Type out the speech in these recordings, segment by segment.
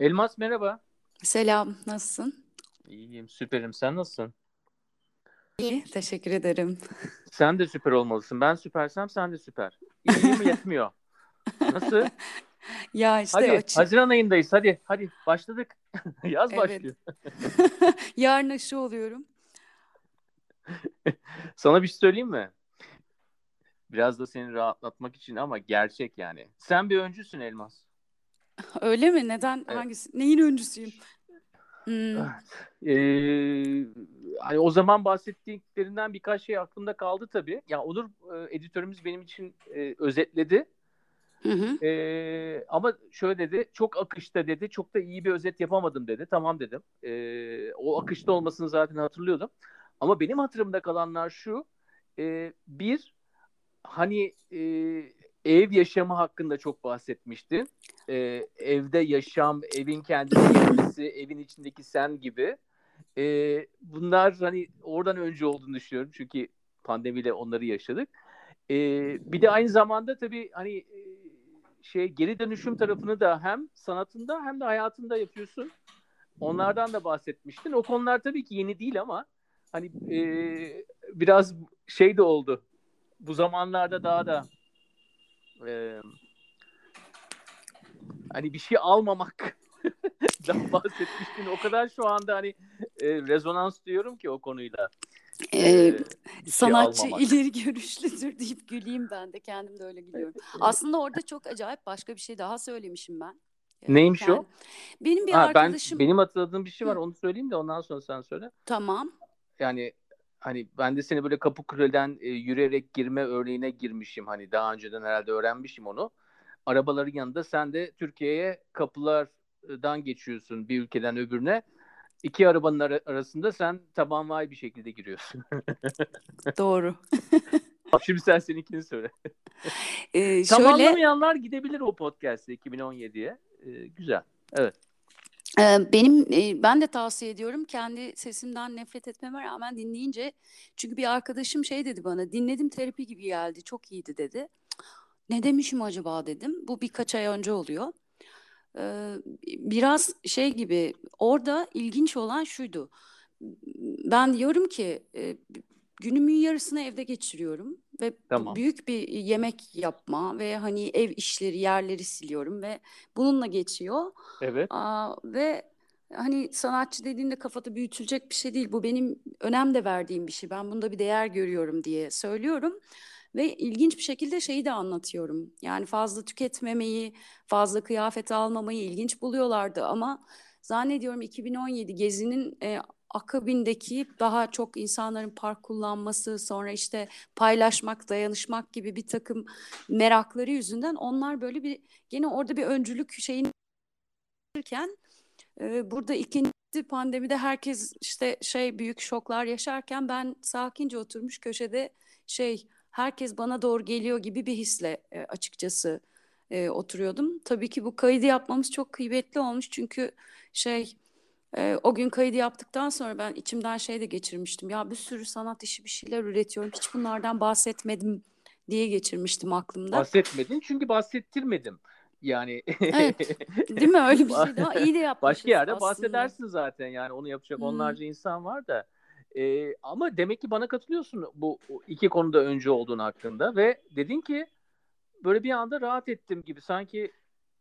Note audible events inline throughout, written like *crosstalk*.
Elmas merhaba. Selam, nasılsın? İyiyim, süperim. Sen nasılsın? İyi, teşekkür ederim. *laughs* Sen de süper olmalısın. Ben süpersem sen de süper. İyiyim yetmiyor. *laughs* Nasıl? Ya işte Hadi, açık. Haziran ayındayız. Hadi, hadi başladık. *laughs* Yaz Evet. başlıyor. Yarın aşı oluyorum. Sana bir şey söyleyeyim mi? Biraz da seni rahatlatmak için ama gerçek yani. Sen bir öncüsün Elmas. *laughs* Öyle mi? Neden? Evet. Hangisi? Neyin öncüsüyüm? Hmm, Ee, hani o zaman bahsettiklerinden birkaç şey aklımda kaldı tabii. Ya Onur e, editörümüz benim için e, özetledi. Hı hı. Ee, ama şöyle dedi, çok akışta dedi, çok da iyi bir özet yapamadım dedi. Tamam dedim. Ee, o akışta olmasını zaten hatırlıyordum. Ama benim hatırımda kalanlar şu, e, bir, hani e, ev yaşamı hakkında çok bahsetmişti. Ee, evde yaşam, evin kendisi, evin içindeki sen gibi. Ee, bunlar hani oradan önce olduğunu düşünüyorum. Çünkü pandemiyle onları yaşadık. Ee, bir de aynı zamanda tabii hani e, şey geri dönüşüm tarafını da hem sanatında hem de hayatında yapıyorsun. Onlardan da bahsetmiştin. O konular tabii ki yeni değil ama hani e, biraz şey de oldu. Bu zamanlarda daha da e, hani bir şey almamak *laughs* dan bahsetmiştin. O kadar şu anda hani e, rezonans diyorum ki o konuyla. Ee, E, şey sanatçı almamak. ileri görüşlüdür deyip güleyim ben de. Kendim de öyle gülüyorum. Aslında orada çok acayip başka bir şey daha söylemişim ben. Ee, Neymiş o? kend- Benim bir Ha, ben arkadaşım... benim hatırladığım bir şey var. Onu söyleyeyim de ondan sonra sen söyle. Tamam. Yani hani ben de seni böyle Kapıkule'den e, yürüyerek girme örneğine girmişim. Hani daha önceden herhalde öğrenmişim onu. Arabaların yanında sen de Türkiye'ye kapılardan geçiyorsun bir ülkeden öbürüne. İki arabanın ara- arasında sen tabanvay bir şekilde giriyorsun. *laughs* Doğru. *laughs* Şimdi sen seninkini söyle. Ee, şöyle... anlamayanlar gidebilir o podcast'e 2017'ye. Ee, güzel. Evet. Benim ben de tavsiye ediyorum kendi sesimden nefret etmeme rağmen dinleyince çünkü bir arkadaşım şey dedi bana dinledim terapi gibi geldi çok iyiydi dedi. Ne demişim acaba dedim. Bu birkaç ay önce oluyor. Biraz şey gibi orada ilginç olan şuydu. Ben diyorum ki günümün yarısını evde geçiriyorum ve Tamam. büyük bir yemek yapma ve hani ev işleri yerleri siliyorum ve bununla geçiyor. Evet. Aa, ve hani sanatçı dediğinde kafada büyütülecek bir şey değil. Bu benim önem de verdiğim bir şey. Ben bunda bir değer görüyorum diye söylüyorum. Ve ilginç bir şekilde şeyi de anlatıyorum. Yani fazla tüketmemeyi, fazla kıyafet almamayı ilginç buluyorlardı ama zannediyorum 2017 Gezi'nin e, akabindeki daha çok insanların park kullanması, sonra işte paylaşmak, dayanışmak gibi bir takım merakları yüzünden onlar böyle bir gene orada bir öncülük yaşarken e, burada ikinci pandemide herkes işte şey büyük şoklar yaşarken ben sakince oturmuş köşede şey herkes bana doğru geliyor gibi bir hisle e, açıkçası e, oturuyordum. Tabii ki bu kaydı yapmamız çok kıymetli olmuş çünkü şey e, o gün kaydı yaptıktan sonra ben içimden şey de geçirmiştim. Ya bir sürü sanat işi bir şeyler üretiyorum. Hiç bunlardan bahsetmedim diye geçirmiştim aklımda. Bahsetmedin çünkü bahsettirmedim. Yani Evet. Değil mi? Öyle bir şey daha iyi de *laughs* yapmışız Başka yerde aslında. bahsedersin zaten yani onu yapacak onlarca insan var da. Ee, ama demek ki bana katılıyorsun bu bu iki konuda önce olduğun hakkında ve dedin ki böyle bir anda rahat ettim gibi sanki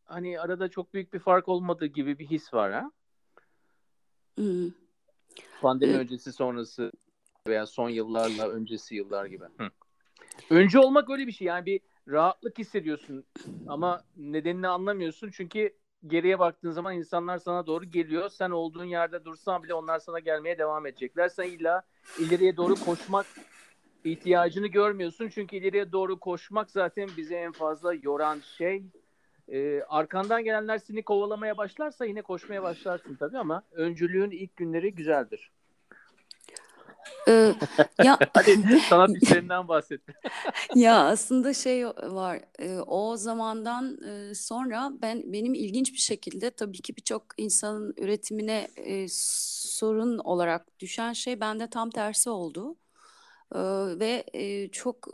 hani arada çok büyük bir fark olmadığı gibi bir his var ha. Hı. Pandemi Evet. öncesi sonrası veya son yıllarla öncesi yıllar gibi. Hı. Önce olmak öyle bir şey yani bir rahatlık hissediyorsun ama nedenini anlamıyorsun çünkü geriye baktığın zaman insanlar sana doğru geliyor. Sen olduğun yerde dursan bile onlar sana gelmeye devam edecekler. Sen illa ileriye doğru koşmak ihtiyacını görmüyorsun. Çünkü ileriye doğru koşmak zaten bizi en fazla yoran şey. Ee, arkandan gelenler seni kovalamaya başlarsa yine koşmaya başlarsın tabii ama öncülüğün ilk günleri güzeldir. Ee, *laughs* ya Hadi *laughs* sanat işlerinden bahset. *laughs* ya aslında şey var e, o zamandan e, sonra ben benim ilginç bir şekilde tabii ki birçok insanın üretimine e, sorun olarak düşen şey bende tam tersi oldu Ee, ve e, çok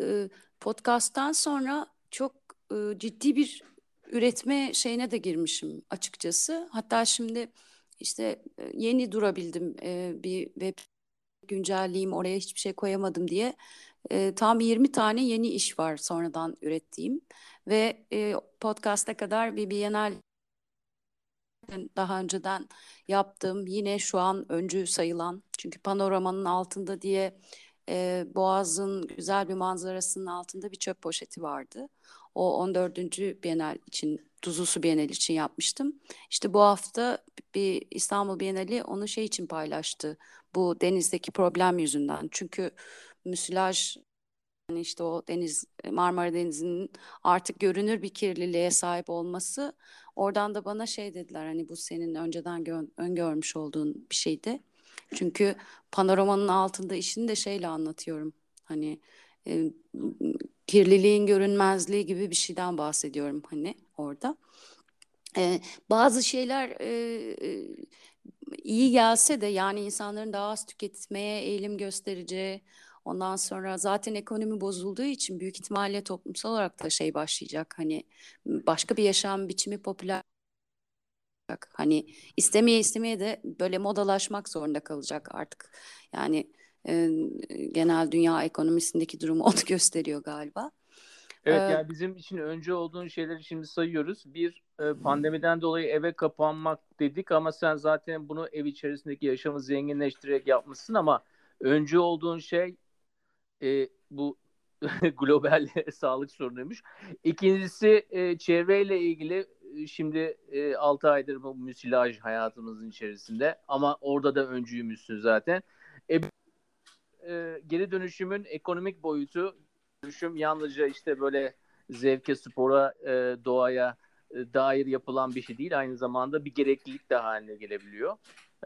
e, podcast'tan sonra çok e, ciddi bir üretme şeyine de girmişim açıkçası. Hatta şimdi işte e, yeni durabildim e, bir web güncelleyeyim oraya hiçbir şey koyamadım diye. E, tam 20 tane yeni iş var sonradan ürettiğim ve e, podcast'a kadar bir Bienal daha önceden yaptığım yine şu an öncü sayılan çünkü panoramanın altında diye e, Boğaz'ın güzel bir manzarasının altında bir çöp poşeti vardı. O 14. Bienal için Tuzlusu Bienali için yapmıştım. İşte bu hafta bir İstanbul Bienali onu şey için paylaştı. Bu denizdeki problem yüzünden. Çünkü müsilaj yani işte o deniz Marmara Denizi'nin artık görünür bir kirliliğe sahip olması oradan da bana şey dediler hani bu senin önceden gö- öngörmüş olduğun bir şeydi. Çünkü panoramanın altında işini de şeyle anlatıyorum. Hani e, kirliliğin görünmezliği gibi bir şeyden bahsediyorum hani orada. E, bazı şeyler e, iyi gelse de yani insanların daha az tüketmeye eğilim göstereceği ondan sonra zaten ekonomi bozulduğu için büyük ihtimalle toplumsal olarak da şey başlayacak hani başka bir yaşam biçimi popüler Hani istemeye istemeye de böyle modalaşmak zorunda kalacak artık. Yani e, genel dünya ekonomisindeki durumu *laughs* onu gösteriyor galiba. Evet ee, yani bizim için önce olduğun şeyleri şimdi sayıyoruz. Bir e, pandemiden dolayı eve kapanmak dedik ama sen zaten bunu ev içerisindeki yaşamı zenginleştirerek yapmışsın ama önce olduğun şey e, bu *laughs* global *laughs* sağlık sorunuymuş. İkincisi e, çevreyle ilgili şimdi e, 6 aydır bu müsilaj hayatımızın içerisinde ama orada da öncüymüşsün zaten. E, e, geri dönüşümün ekonomik boyutu dönüşüm yalnızca işte böyle zevke, spora, e, doğaya e, dair yapılan bir şey değil. Aynı zamanda bir gereklilik de haline gelebiliyor.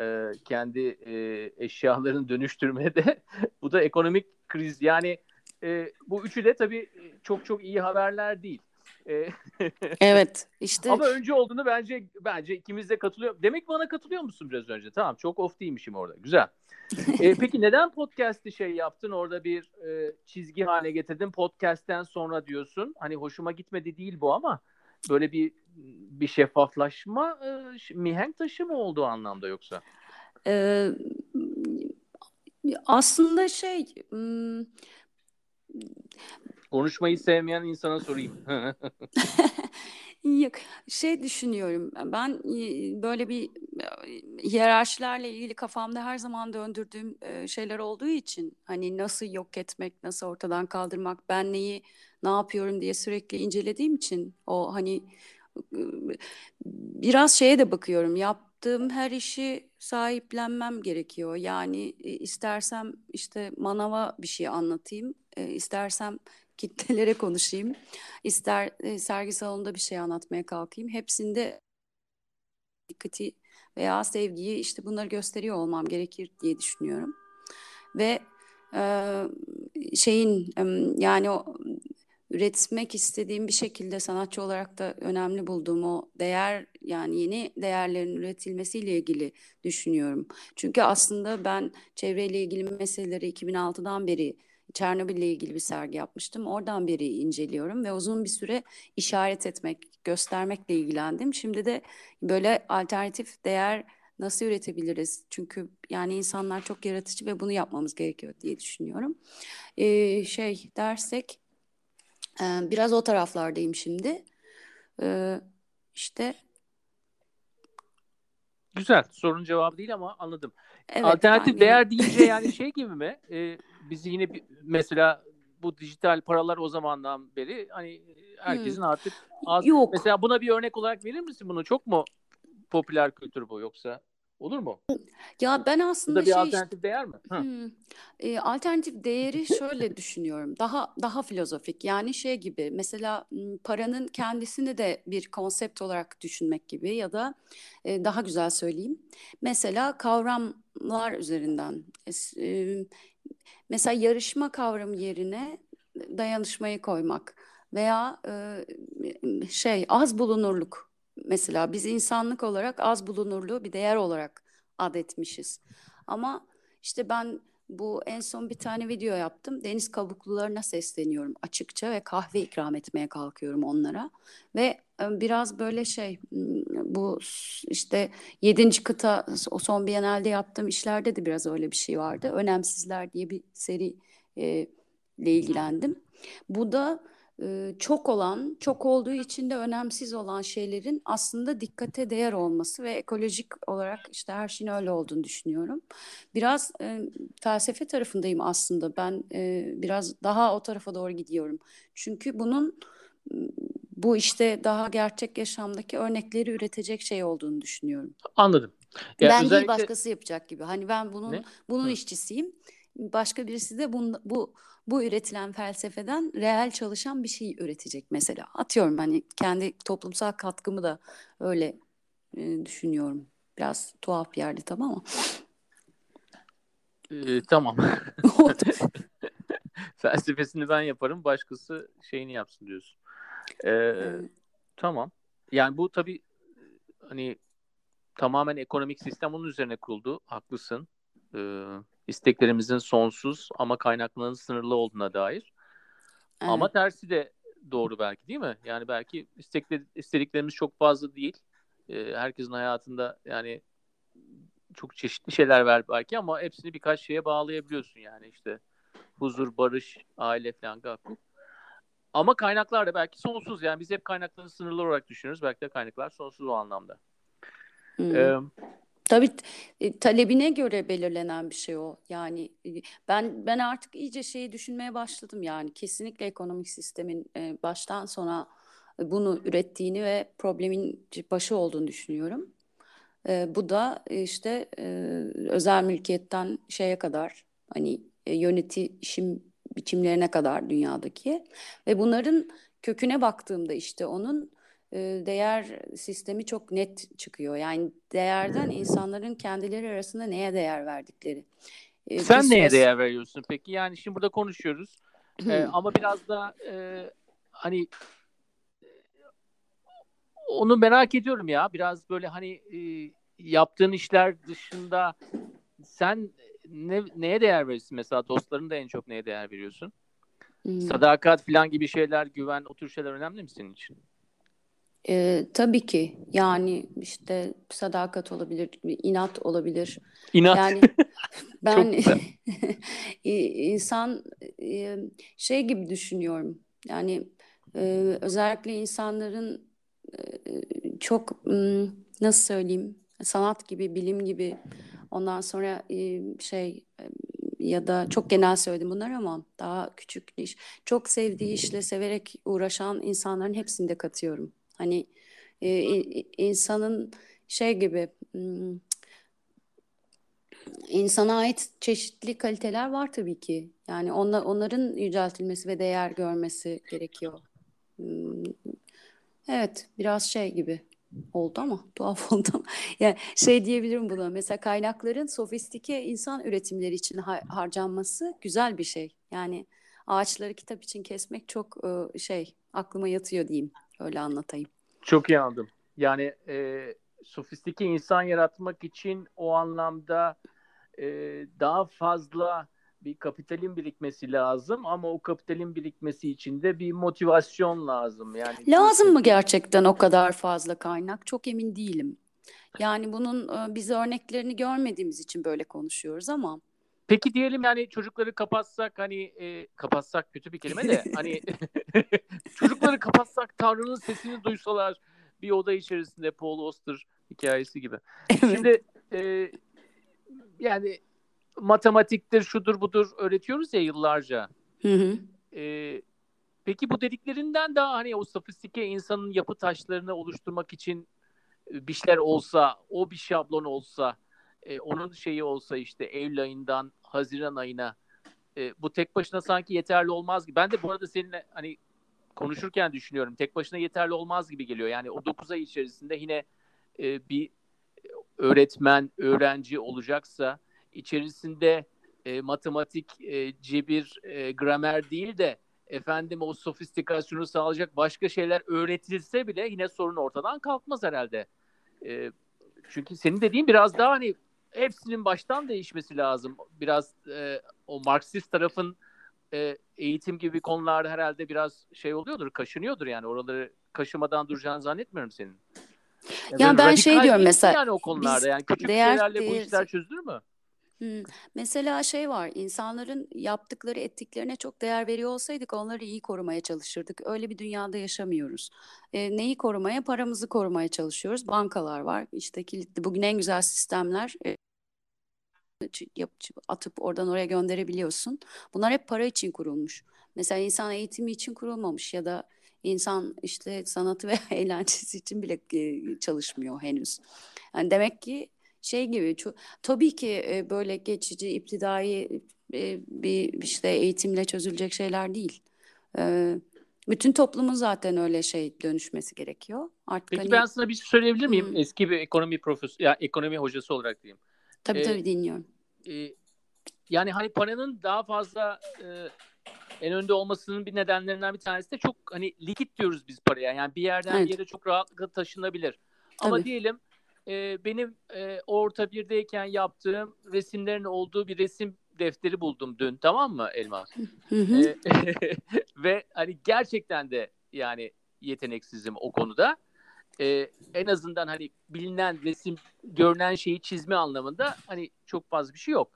E, kendi e, eşyalarını *laughs* dönüştürmeye de *laughs* bu da ekonomik kriz. Yani e, bu üçü de tabii çok çok iyi haberler değil. E, *laughs* evet işte. Ama önce olduğunu bence bence ikimiz de katılıyor. Demek bana katılıyor musun biraz önce? Tamam çok off değilmişim orada. Güzel. e, *laughs* peki neden podcast'i şey yaptın? Orada bir e, çizgi haline getirdin. Podcast'ten sonra diyorsun. Hani hoşuma gitmedi değil bu ama böyle bir bir şeffaflaşma e, mihenk taşı mı olduğu anlamda yoksa? Ee, aslında şey Konuşmayı sevmeyen insana sorayım. *laughs* Yok, şey düşünüyorum. Ben böyle bir hiyerarşilerle ilgili kafamda her zaman döndürdüğüm şeyler olduğu için hani nasıl yok etmek, nasıl ortadan kaldırmak, ben neyi ne yapıyorum diye sürekli incelediğim için o hani biraz şeye de bakıyorum. Yaptığım her işi sahiplenmem gerekiyor. Yani istersem işte manava bir şey anlatayım, istersem kitlelere konuşayım, ister e, sergi salonunda bir şey anlatmaya kalkayım. Hepsinde dikkati veya sevgiyi işte bunları gösteriyor olmam gerekir diye düşünüyorum. Ve e, şeyin e, yani o üretmek istediğim bir şekilde sanatçı olarak da önemli bulduğum o değer yani yeni değerlerin üretilmesiyle ilgili düşünüyorum. Çünkü aslında ben çevreyle ilgili meseleleri 2006'dan beri Çernobil ile ilgili bir sergi yapmıştım. Oradan beri inceliyorum ve uzun bir süre işaret etmek, göstermekle ilgilendim. Şimdi de böyle alternatif değer nasıl üretebiliriz? Çünkü yani insanlar çok yaratıcı ve bunu yapmamız gerekiyor diye düşünüyorum. Ee, şey dersek e, biraz o taraflardayım şimdi. Ee, işte Güzel. Sorun cevabı değil ama anladım. Evet, Alternatif yani... değer deyince yani şey gibi mi? *laughs* Ee, bizi yine bir, mesela bu dijital paralar o zamandan beri hani herkesin hmm. artık az. Yok. Mesela buna bir örnek olarak verir misin bunu? Çok mu popüler kültür bu yoksa? Olur mu? Ya ben aslında bir şey, alternatif değer mi? Hmm, e, alternatif değeri şöyle *laughs* düşünüyorum. Daha daha filozofik. Yani şey gibi mesela paranın kendisini de bir konsept olarak düşünmek gibi ya da e, daha güzel söyleyeyim. Mesela kavramlar üzerinden e, mesela yarışma kavramı yerine dayanışmayı koymak veya e, şey az bulunurluk mesela biz insanlık olarak az bulunurluğu bir değer olarak adetmişiz. Ama işte ben bu en son bir tane video yaptım. Deniz kabuklularına sesleniyorum açıkça ve kahve ikram etmeye kalkıyorum onlara. Ve biraz böyle şey bu işte yedinci kıta o son Biennale'de yaptığım işlerde de biraz öyle bir şey vardı. Önemsizler diye bir seri e, ile ilgilendim. Bu da e, çok olan, çok olduğu için de önemsiz olan şeylerin aslında dikkate değer olması ve ekolojik olarak işte her şeyin öyle olduğunu düşünüyorum. Biraz e, felsefe tarafındayım aslında. Ben e, biraz daha o tarafa doğru gidiyorum. Çünkü bunun bu işte daha gerçek yaşamdaki örnekleri üretecek şey olduğunu düşünüyorum. Anladım. Ya ben özellikle... değil başkası yapacak gibi. Hani ben bunun ne? bunun Hı. işçisiyim. Başka birisi de bu, bu bu üretilen felsefeden reel çalışan bir şey üretecek mesela. Atıyorum hani kendi toplumsal katkımı da öyle e, düşünüyorum. Biraz tuhaf bir yerde tamam ama. Ee, tamam. *laughs* Felsefesini ben yaparım, başkası şeyini yapsın diyorsun. Ee, evet. Tamam. Yani bu tabii hani tamamen ekonomik sistem onun üzerine kuruldu. Haklısın. Ee, isteklerimizin sonsuz ama kaynaklarının sınırlı olduğuna dair. Evet. Ama tersi de doğru belki değil mi? Yani belki istekli, istediklerimiz çok fazla değil. Ee, herkesin hayatında yani çok çeşitli şeyler var belki ama hepsini birkaç şeye bağlayabiliyorsun yani işte huzur, barış, aile falan gakuk. Ama kaynaklar da belki sonsuz yani biz hep kaynakları sınırlı olarak düşünüyoruz. Belki de kaynaklar sonsuz o anlamda. Hmm. Ee, Tabii e, talebine göre belirlenen bir şey o. Yani e, ben ben artık iyice şeyi düşünmeye başladım yani kesinlikle ekonomik sistemin e, baştan sona bunu ürettiğini ve problemin başı olduğunu düşünüyorum. Bu da işte özel mülkiyetten şeye kadar hani yönetişim biçimlerine kadar dünyadaki ve bunların köküne baktığımda işte onun değer sistemi çok net çıkıyor. Yani değerden insanların kendileri arasında neye değer verdikleri. Sen neye süre... değer veriyorsun peki? Yani şimdi burada konuşuyoruz. ee, ama biraz da e, hani onu merak ediyorum ya. Biraz böyle hani e, yaptığın işler dışında sen ne, neye değer verirsin mesela? Dostların da en çok neye değer veriyorsun? Hmm. Sadakat falan gibi şeyler, güven, o tür şeyler önemli mi senin için? Ee, tabii ki yani işte sadakat olabilir, inat olabilir. İnat. Yani *laughs* *laughs* ben *laughs* insan şey gibi düşünüyorum. Yani özellikle insanların çok nasıl söyleyeyim sanat gibi, bilim gibi ondan sonra şey ya da çok genel söyledim bunlar ama daha küçük iş. Çok sevdiği işle severek uğraşan insanların hepsini de katıyorum. Hani e, insanın şey gibi insana ait çeşitli kaliteler var tabii ki. Yani onlar, onların yüceltilmesi ve değer görmesi gerekiyor. Evet, biraz şey gibi oldu ama *laughs* tuhaf oldu ama. Yani şey diyebilirim buna. Mesela kaynakların sofistike insan üretimleri için ha- harcanması güzel bir şey. Yani ağaçları kitap için kesmek çok e, şey aklıma yatıyor diyeyim. Öyle anlatayım. Çok iyi anladım. Yani e, sofistike insan yaratmak için o anlamda e, daha fazla bir kapitalin birikmesi lazım ama o kapitalin birikmesi için de bir motivasyon lazım. Yani lazım mı gerçekten o kadar fazla kaynak? Çok emin değilim. Yani bunun e, biz örneklerini görmediğimiz için böyle konuşuyoruz ama. Peki diyelim yani çocukları kapatsak hani e, kapatsak kötü bir kelime de hani *laughs* *laughs* çocukları kapatsak Tanrı'nın sesini duysalar bir oda içerisinde Paul Auster hikayesi gibi. Şimdi e, yani matematiktir, şudur budur öğretiyoruz ya yıllarca. Hı hı. E, peki bu dediklerinden daha hani o sofistike insanın yapı taşlarını oluşturmak için bir şeyler olsa, o bir şablon olsa, e, onun şeyi olsa işte Eylül ayından Haziran ayına e, bu tek başına sanki yeterli olmaz gibi. Ben de bu arada seninle hani konuşurken düşünüyorum. Tek başına yeterli olmaz gibi geliyor. Yani o 9 ay içerisinde yine e, bir öğretmen, öğrenci olacaksa içerisinde e, matematik, e, cebir, e, gramer değil de efendim o sofistikasyonu sağlayacak başka şeyler öğretilse bile yine sorun ortadan kalkmaz herhalde. E, çünkü senin dediğin biraz daha hani hepsinin baştan değişmesi lazım. Biraz e, o Marksist tarafın e, eğitim gibi konularda herhalde biraz şey oluyordur, kaşınıyordur yani oraları kaşımadan duracağını zannetmiyorum senin. Yani, yani ben şey diyorum mesela. Yani o konularda yani küçük değer, şeylerle bu işler çözülür mü? Hmm. Mesela şey var, insanların yaptıkları ettiklerine çok değer veriyor olsaydık onları iyi korumaya çalışırdık. Öyle bir dünyada yaşamıyoruz. E, neyi korumaya? Paramızı korumaya çalışıyoruz. Bankalar var, işte kilitli. Bugün en güzel sistemler e, atıp oradan oraya gönderebiliyorsun. Bunlar hep para için kurulmuş. Mesela insan eğitimi için kurulmamış ya da insan işte sanatı ve *laughs* eğlencesi için bile e, çalışmıyor henüz. Yani demek ki şey gibi tabii ki e, böyle geçici iptidai e, bir işte eğitimle çözülecek şeyler değil. E, bütün toplumun zaten öyle şey dönüşmesi gerekiyor. Artık Peki hani... ben sana bir şey söyleyebilir miyim? Hmm. Eski bir ekonomi profesör ya ekonomi hocası olarak diyeyim. Tabii ee, tabii dinliyorum. E, yani hani paranın daha fazla e, en önde olmasının bir nedenlerinden bir tanesi de çok hani likit diyoruz biz paraya. Yani bir yerden evet. bir yere çok rahatlıkla taşınabilir. Tabii. Ama diyelim e, benim e, orta birdeyken yaptığım resimlerin olduğu bir resim defteri buldum dün tamam mı Elma? e, *laughs* ve hani gerçekten de yani yeteneksizim o konuda. E, en azından hani bilinen resim görünen şeyi çizme anlamında hani çok fazla bir şey yok.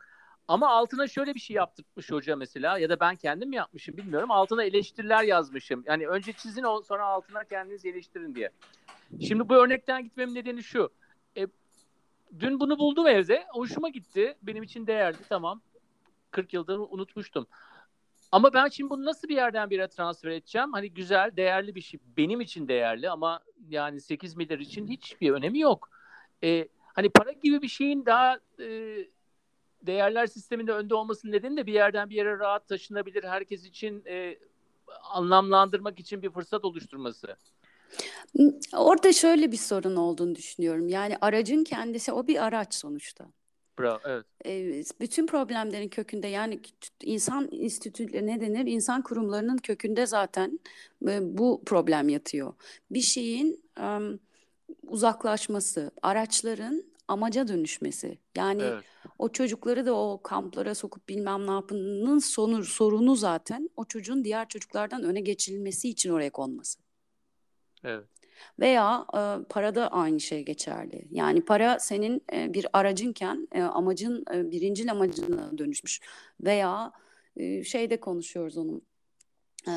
Ama altına şöyle bir şey yaptırmış hoca mesela ya da ben kendim mi yapmışım bilmiyorum. Altına eleştiriler yazmışım. Yani önce çizin sonra altına kendiniz eleştirin diye. Şimdi bu örnekten gitmemin nedeni şu. E, dün bunu buldum evde. Hoşuma gitti. Benim için değerli. Tamam. 40 yıldır unutmuştum. Ama ben şimdi bunu nasıl bir yerden bir yere transfer edeceğim? Hani güzel, değerli bir şey. Benim için değerli ama yani 8 milyar için hiçbir önemi yok. E, hani para gibi bir şeyin daha e, değerler sisteminde önde olmasının nedeni de bir yerden bir yere rahat taşınabilir. Herkes için e, anlamlandırmak için bir fırsat oluşturması. Orada şöyle bir sorun olduğunu düşünüyorum. Yani aracın kendisi o bir araç sonuçta. Bravo, evet. bütün problemlerin kökünde yani insan enstitüleri ne denir? İnsan kurumlarının kökünde zaten bu problem yatıyor. Bir şeyin uzaklaşması, araçların amaca dönüşmesi. Yani evet. o çocukları da o kamplara sokup bilmem ne yapının sonu, sorunu zaten o çocuğun diğer çocuklardan öne geçirilmesi için oraya konması. Evet. Veya e, para da aynı şey geçerli. Yani para senin e, bir aracınken e, amacın e, birincil amacına dönüşmüş. Veya e, şeyde konuşuyoruz onun. E,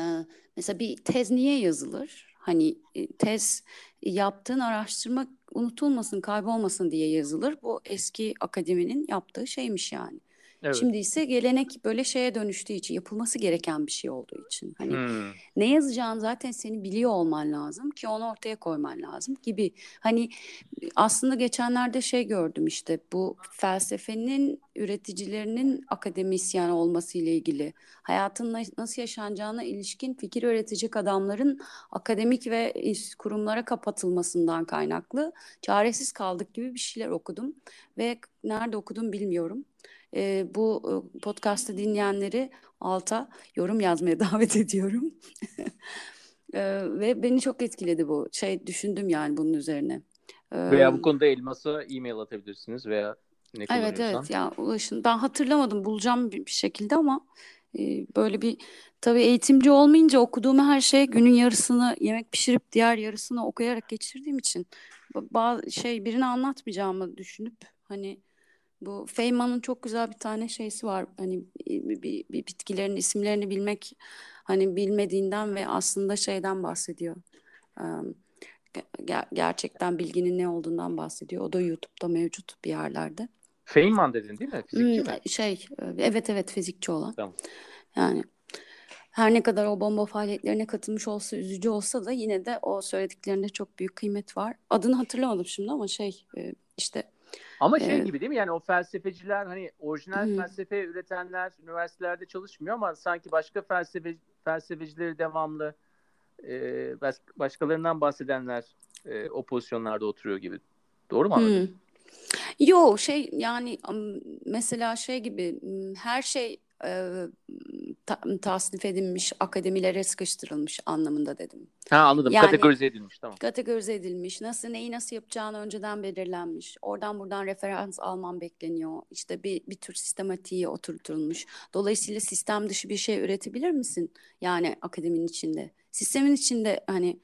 mesela bir tez niye yazılır? Hani e, tez yaptığın araştırma unutulmasın, kaybolmasın diye yazılır. Bu eski akademinin yaptığı şeymiş yani. Evet. Şimdi ise gelenek böyle şeye dönüştüğü için yapılması gereken bir şey olduğu için. Hani hmm. ne yazacağını zaten seni biliyor olman lazım ki onu ortaya koyman lazım gibi. Hani aslında geçenlerde şey gördüm işte bu felsefenin üreticilerinin akademisyen olması ile ilgili hayatın nasıl yaşanacağına ilişkin fikir üretecek adamların akademik ve kurumlara kapatılmasından kaynaklı çaresiz kaldık gibi bir şeyler okudum ve nerede okudum bilmiyorum e, bu podcast'ı dinleyenleri alta yorum yazmaya *laughs* davet ediyorum. *laughs* e, ve beni çok etkiledi bu. Şey düşündüm yani bunun üzerine. Veya bu konuda Elmas'a e-mail atabilirsiniz veya ne Evet evet ya ulaşın. Ben hatırlamadım bulacağım bir, bir şekilde ama e, böyle bir tabii eğitimci olmayınca okuduğum her şey günün yarısını yemek pişirip diğer yarısını okuyarak geçirdiğim için bazı şey birini anlatmayacağımı düşünüp hani bu Feynman'ın çok güzel bir tane şeysi var. Hani bir, bir, bir bitkilerin isimlerini bilmek hani bilmediğinden ve aslında şeyden bahsediyor. Ger- gerçekten bilginin ne olduğundan bahsediyor. O da YouTube'da mevcut bir yerlerde. Feynman dedin değil mi? Fizikçi hmm, mi? Şey, evet evet fizikçi olan. Tamam. Yani her ne kadar o bomba faaliyetlerine katılmış olsa, üzücü olsa da yine de o söylediklerinde çok büyük kıymet var. Adını hatırlamadım şimdi ama şey işte ama şey evet. gibi değil mi yani o felsefeciler hani orijinal hmm. felsefe üretenler üniversitelerde çalışmıyor ama sanki başka felsefe felsefecileri devamlı e, başkalarından bahsedenler e, o pozisyonlarda oturuyor gibi. Doğru mu anladım? Hmm. Yo şey yani mesela şey gibi her şey e, ta, tasnif edilmiş, akademilere sıkıştırılmış anlamında dedim. Ha anladım. Yani, kategorize edilmiş tamam. Kategorize edilmiş. Nasıl neyi nasıl yapacağını önceden belirlenmiş. Oradan buradan referans alman bekleniyor. İşte bir bir tür sistematiği oturtulmuş. Dolayısıyla sistem dışı bir şey üretebilir misin? Yani akademinin içinde. Sistemin içinde hani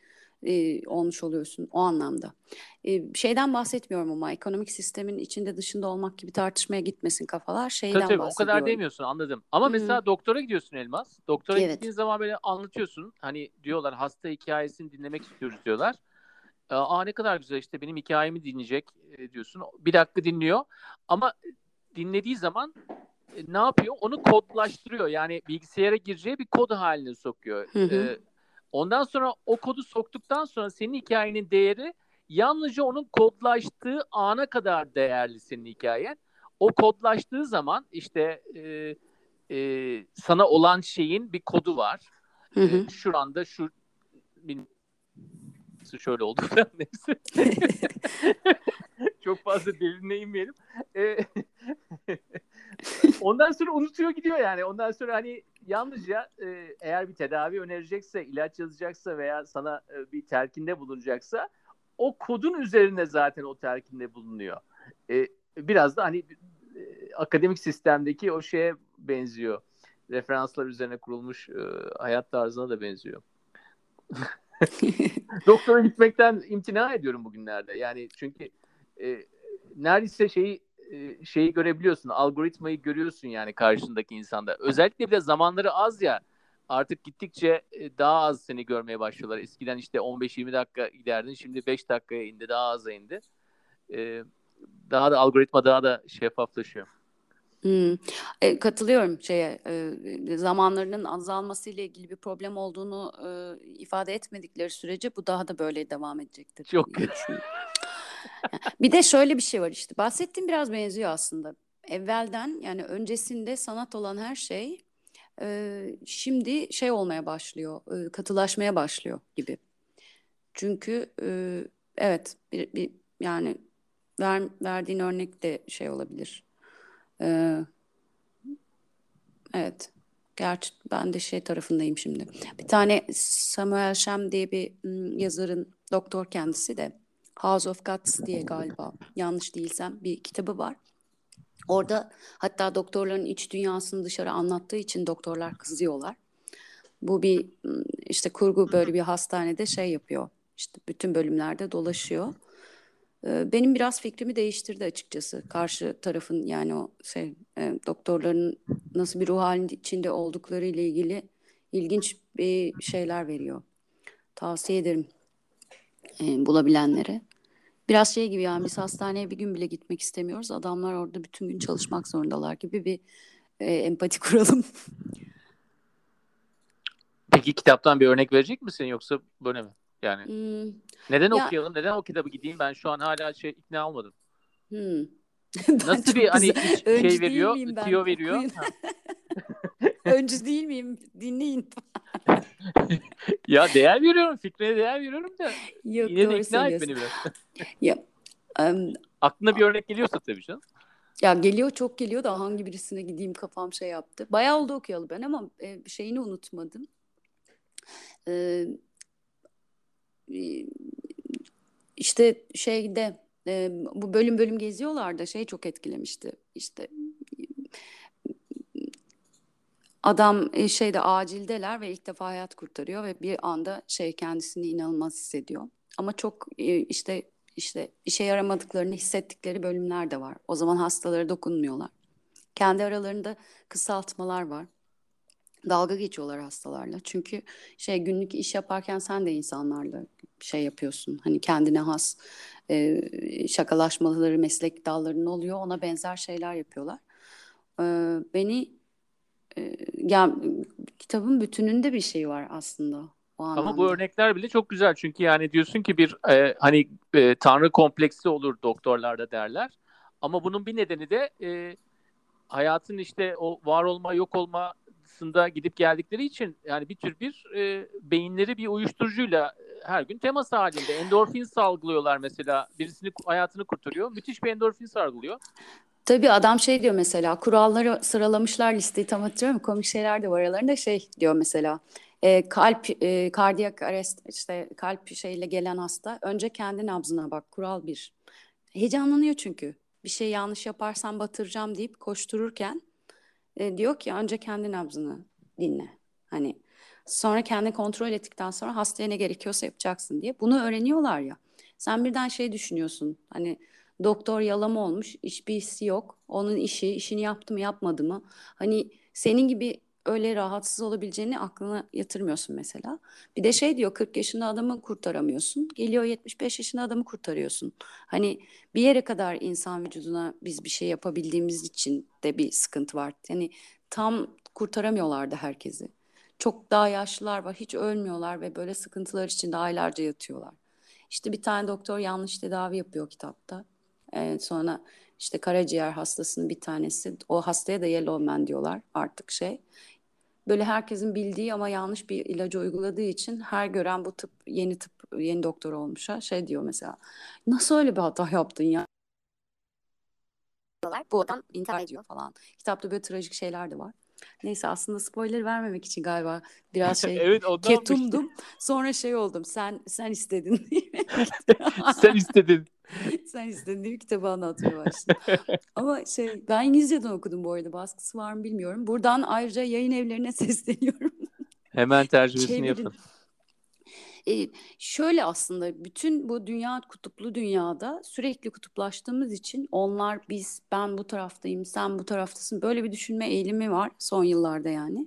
e, olmuş oluyorsun o anlamda. E, şeyden bahsetmiyorum ama ekonomik sistemin içinde dışında olmak gibi tartışmaya gitmesin kafalar. Şeyden tabii, tabii, o kadar demiyorsun anladım. Ama Hı-hı. mesela doktora gidiyorsun Elmas. Doktora Evet. gittiğin zaman böyle anlatıyorsun. Hani diyorlar hasta hikayesini dinlemek istiyoruz diyorlar. Aa ne kadar güzel işte benim hikayemi dinleyecek diyorsun. Bir dakika dinliyor. Ama dinlediği zaman ne yapıyor? Onu kodlaştırıyor. Yani bilgisayara gireceği bir kod haline sokuyor. Hı hı. Ee, ondan sonra o kodu soktuktan sonra senin hikayenin değeri yalnızca onun kodlaştığı ana kadar değerli senin hikayen. O kodlaştığı zaman işte e, e, sana olan şeyin bir kodu var. Hı hı. E, şu anda şu şöyle oldu. *laughs* Neyse. *laughs* Çok fazla derine inmeyelim. E, *laughs* ondan sonra unutuyor gidiyor yani. Ondan sonra hani yalnızca e, eğer bir tedavi önerecekse, ilaç yazacaksa veya sana e, bir telkinde bulunacaksa o kodun üzerine zaten o telkinde bulunuyor. E, biraz da hani e, akademik sistemdeki o şeye benziyor. Referanslar üzerine kurulmuş e, hayat tarzına da benziyor. *laughs* Doktora gitmekten imtina ediyorum bugünlerde. Yani çünkü e, neredeyse şeyi şeyi görebiliyorsun. Algoritmayı görüyorsun yani karşındaki insanda. Özellikle bir de zamanları az ya. Artık gittikçe e, daha az seni görmeye başlıyorlar. Eskiden işte 15-20 dakika giderdin. Şimdi 5 dakikaya indi. Daha aza indi. E, daha da algoritma daha da şeffaflaşıyor. Hmm. E, katılıyorum şeye e, zamanlarının azalması ile ilgili bir problem olduğunu e, ifade etmedikleri sürece bu daha da böyle devam edecektir. Çok. *laughs* bir de şöyle bir şey var işte bahsettiğim biraz benziyor aslında. Evvelden yani öncesinde sanat olan her şey e, şimdi şey olmaya başlıyor, e, katılaşmaya başlıyor gibi. Çünkü e, evet bir, bir yani ver, verdiğin örnek de şey olabilir. Ee, evet. Gerçi ben de şey tarafındayım şimdi. Bir tane Samuel Shem diye bir yazarın doktor kendisi de House of Guts diye galiba yanlış değilsem bir kitabı var. Orada hatta doktorların iç dünyasını dışarı anlattığı için doktorlar kızıyorlar. Bu bir işte kurgu böyle bir hastanede şey yapıyor. İşte bütün bölümlerde dolaşıyor. Ee, Benim biraz fikrimi değiştirdi açıkçası. Karşı tarafın yani o şey e, doktorların nasıl bir ruh halinde içinde oldukları ile ilgili ilginç bir şeyler veriyor. Tavsiye ederim e, bulabilenlere. Biraz şey gibi yani biz hastaneye bir gün bile gitmek istemiyoruz. Adamlar orada bütün gün çalışmak zorundalar gibi bir e, empati *laughs* kuralım. Peki kitaptan bir örnek verecek misin yoksa böyle mi? Yani Hmm, neden ya okuyalım? Neden o kitabı gideyim? Ben şu an hala şey ikna olmadım. hmm. *laughs* Nasıl bir hani şey veriyor, tiyo veriyor. *laughs* *laughs* Öncü değil miyim? Dinleyin. *laughs* Ya değer veriyorum, fikrine değer veriyorum da Yok yine de ikna et beni biraz. *laughs* Ya, em, Aklına bir örnek geliyorsa tabii canım. ya geliyor çok geliyor da hangi birisine gideyim kafam şey yaptı. Bayağı oldu okuyalı ben ama e, şeyini unutmadım. Ee, işte şeyde e, bu bölüm bölüm geziyorlar da şey çok etkilemişti. İşte adam e, şeyde acildeler ve ilk defa hayat kurtarıyor ve bir anda şey kendisini inanılmaz hissediyor. Ama çok e, işte işte işe yaramadıklarını hissettikleri bölümler de var. O zaman hastalara dokunmuyorlar. Kendi aralarında kısaltmalar var. Dalga geçiyorlar hastalarla. Çünkü şey günlük iş yaparken sen de insanlarla şey yapıyorsun. Hani kendine has e, şakalaşmaları meslek dallarının oluyor. Ona benzer şeyler yapıyorlar. E, beni e, ya kitabın bütününde bir şey var aslında o Ama bu örnekler bile çok güzel çünkü yani diyorsun ki bir e, hani e, tanrı kompleksi olur doktorlarda derler. Ama bunun bir nedeni de e, hayatın işte o var olma yok olmasında gidip geldikleri için yani bir tür bir e, beyinleri bir uyuşturucuyla e, her gün temas halinde. Endorfin salgılıyorlar mesela. Birisini hayatını kurtarıyor. Müthiş bir endorfin salgılıyor. Tabii adam şey diyor mesela kuralları sıralamışlar listeyi tam hatırlıyorum komik şeyler de var aralarında şey diyor mesela e, kalp e, kardiyak arrest işte kalp şeyle gelen hasta önce kendi nabzına bak kural bir heyecanlanıyor çünkü bir şey yanlış yaparsam batıracağım deyip koştururken e, diyor ki önce kendi nabzını dinle hani Sonra kendini kontrol ettikten sonra hastaya ne gerekiyorsa yapacaksın diye. Bunu öğreniyorlar ya. Sen birden şey düşünüyorsun. Hani doktor yalama olmuş, iş bir hissi yok. Onun işi, işini yaptı mı yapmadı mı? Hani senin gibi öyle rahatsız olabileceğini aklına yatırmıyorsun mesela. Bir de şey diyor 40 yaşında adamı kurtaramıyorsun. Geliyor 75 yaşında adamı kurtarıyorsun. Hani bir yere kadar insan vücuduna biz bir şey yapabildiğimiz için de bir sıkıntı var. Yani tam kurtaramıyorlardı herkesi. Çok daha yaşlılar var hiç ölmüyorlar ve böyle sıkıntılar içinde aylarca yatıyorlar. İşte bir tane doktor yanlış tedavi yapıyor kitapta. Ee, sonra işte karaciğer hastasının bir tanesi o hastaya da yellow man diyorlar artık şey böyle herkesin bildiği ama yanlış bir ilacı uyguladığı için her gören bu tıp yeni tıp yeni doktor olmuşa şey diyor mesela nasıl öyle bir hata yaptın ya bu adam intihar ediyor falan. Kitapta böyle trajik şeyler de var. Neyse aslında spoiler vermemek için galiba biraz *laughs* şey evet, ketumdum. Sonra şey oldum. Sen sen istedin. *laughs* sen istedin. *laughs* sen istedin diye kitabı anlatmaya başladım. Ama şey ben İngilizceden okudum bu arada. Baskısı var mı bilmiyorum. Buradan ayrıca yayın evlerine sesleniyorum. Hemen tercümesini yapın. E, şöyle aslında bütün bu dünya kutuplu dünyada sürekli kutuplaştığımız için onlar biz ben bu taraftayım sen bu taraftasın böyle bir düşünme eğilimi var son yıllarda yani.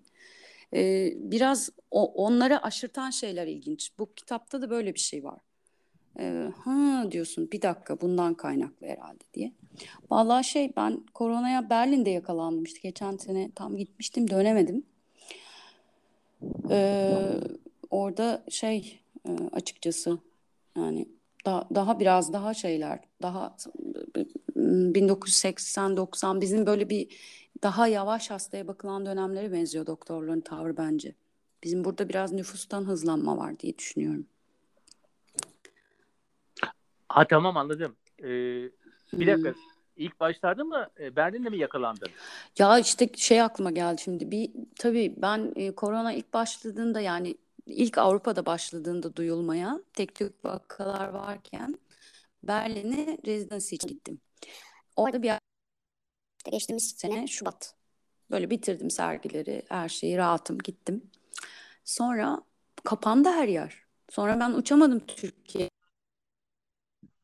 E, biraz o, onları aşırtan şeyler ilginç. Bu kitapta da böyle bir şey var. E, ha diyorsun bir dakika bundan kaynaklı herhalde diye. Vallahi şey ben koronaya Berlin'de yakalandım geçen sene tam gitmiştim dönemedim. Ee, orada şey e, açıkçası. Yani daha, daha biraz daha şeyler, daha 1980-90 bizim böyle bir daha yavaş hastaya bakılan dönemlere benziyor doktorların tavrı bence. Bizim burada biraz nüfustan hızlanma var diye düşünüyorum. Ha tamam anladım. Ee, bir dakika. Hmm. İlk başlarda mı e, Berlin'de mi yakalandın? Ya işte şey aklıma geldi şimdi. Bir tabii ben e, korona ilk başladığında yani ilk Avrupa'da başladığında duyulmaya tek tük vakalar varken Berlin'e residency için gittim. Orada bir işte geçtiğimiz sene Şubat. Böyle bitirdim sergileri, her şeyi rahatım gittim. Sonra kapandı her yer. Sonra ben uçamadım Türkiye.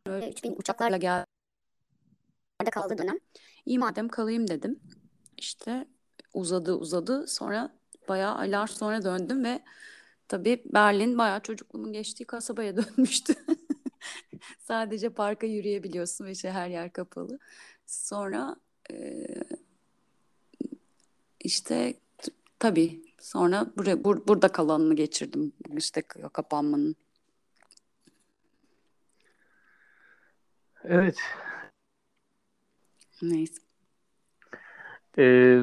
Öyle 3000 uçaklarla geldim. Orada kaldı dönem. İyi madem kalayım dedim. İşte uzadı uzadı. Sonra bayağı aylar sonra döndüm ve Tabii Berlin bayağı çocukluğumun geçtiği kasabaya *laughs* dönmüştü. Sadece parka yürüyebiliyorsun ve işte her yer kapalı. Sonra e, işte tabii sonra buraya, bur, burada kalanını geçirdim işte kapanmanın. Evet. Neyse. Ee,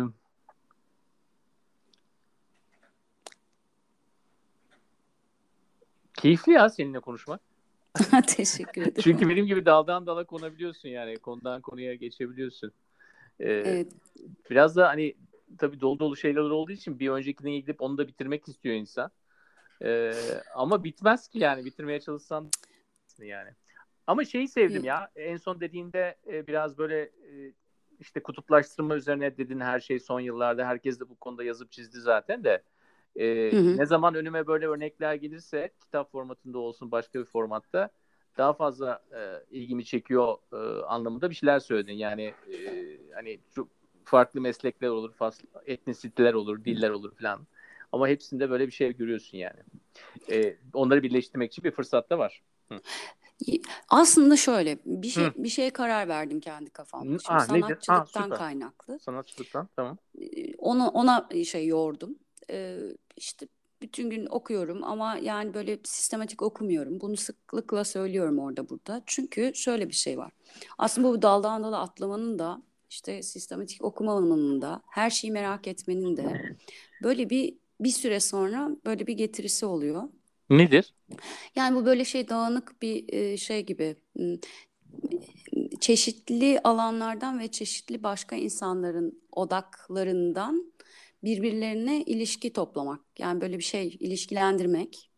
Keyifli ya seninle konuşmak. *laughs* Teşekkür ederim. Çünkü benim gibi daldan dala konabiliyorsun yani. Konudan konuya geçebiliyorsun. Ee, evet. Biraz da hani tabii dolu dolu şeyler olduğu için bir öncekine gidip onu da bitirmek istiyor insan. Ee, ama bitmez ki yani bitirmeye çalışsan yani. Ama şeyi sevdim ya en son dediğinde e, biraz böyle e, işte kutuplaştırma üzerine dedin her şey son yıllarda herkes de bu konuda yazıp çizdi zaten de. E, hı hı. Ne zaman önüme böyle örnekler gelirse kitap formatında olsun başka bir formatta daha fazla e, ilgimi çekiyor e, anlamında bir şeyler söyledin. Yani e, hani çok farklı meslekler olur, farklı etnisiteler olur, diller olur falan. Ama hepsinde böyle bir şey görüyorsun yani. E, onları birleştirmek için bir fırsat da var. Hı. Aslında şöyle bir şey Hı. bir şeye karar verdim kendi kafamda. Şimdi Aa, sanatçılıktan Aa, kaynaklı. Sanatçılıktan tamam. Onu ona şey yordum işte bütün gün okuyorum ama yani böyle sistematik okumuyorum. Bunu sıklıkla söylüyorum orada burada. Çünkü şöyle bir şey var. Aslında bu daldan dala atlamanın da işte sistematik okumanın da her şeyi merak etmenin de böyle bir bir süre sonra böyle bir getirisi oluyor. Nedir? Yani bu böyle şey dağınık bir şey gibi çeşitli alanlardan ve çeşitli başka insanların odaklarından birbirlerine ilişki toplamak. Yani böyle bir şey ilişkilendirmek.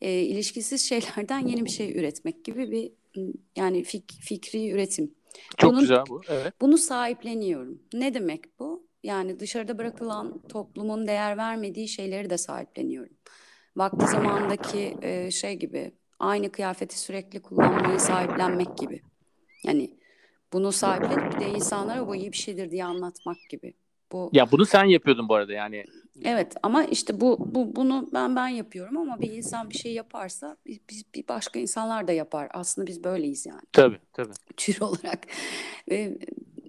E, ilişkisiz şeylerden yeni bir şey üretmek gibi bir yani fik, fikri üretim. Çok Bunun, güzel bu. Evet. Bunu sahipleniyorum. Ne demek bu? yani dışarıda bırakılan toplumun değer vermediği şeyleri de sahipleniyorum. Vakti zamandaki e, şey gibi aynı kıyafeti sürekli kullanmayı sahiplenmek gibi. Yani bunu sahiplenip de insanlara bu iyi bir şeydir diye anlatmak gibi. Bu Ya bunu sen yapıyordun bu arada yani. Evet ama işte bu, bu bunu ben ben yapıyorum ama bir insan bir şey yaparsa biz, bir başka insanlar da yapar. Aslında biz böyleyiz yani Tabii tabii. tür olarak.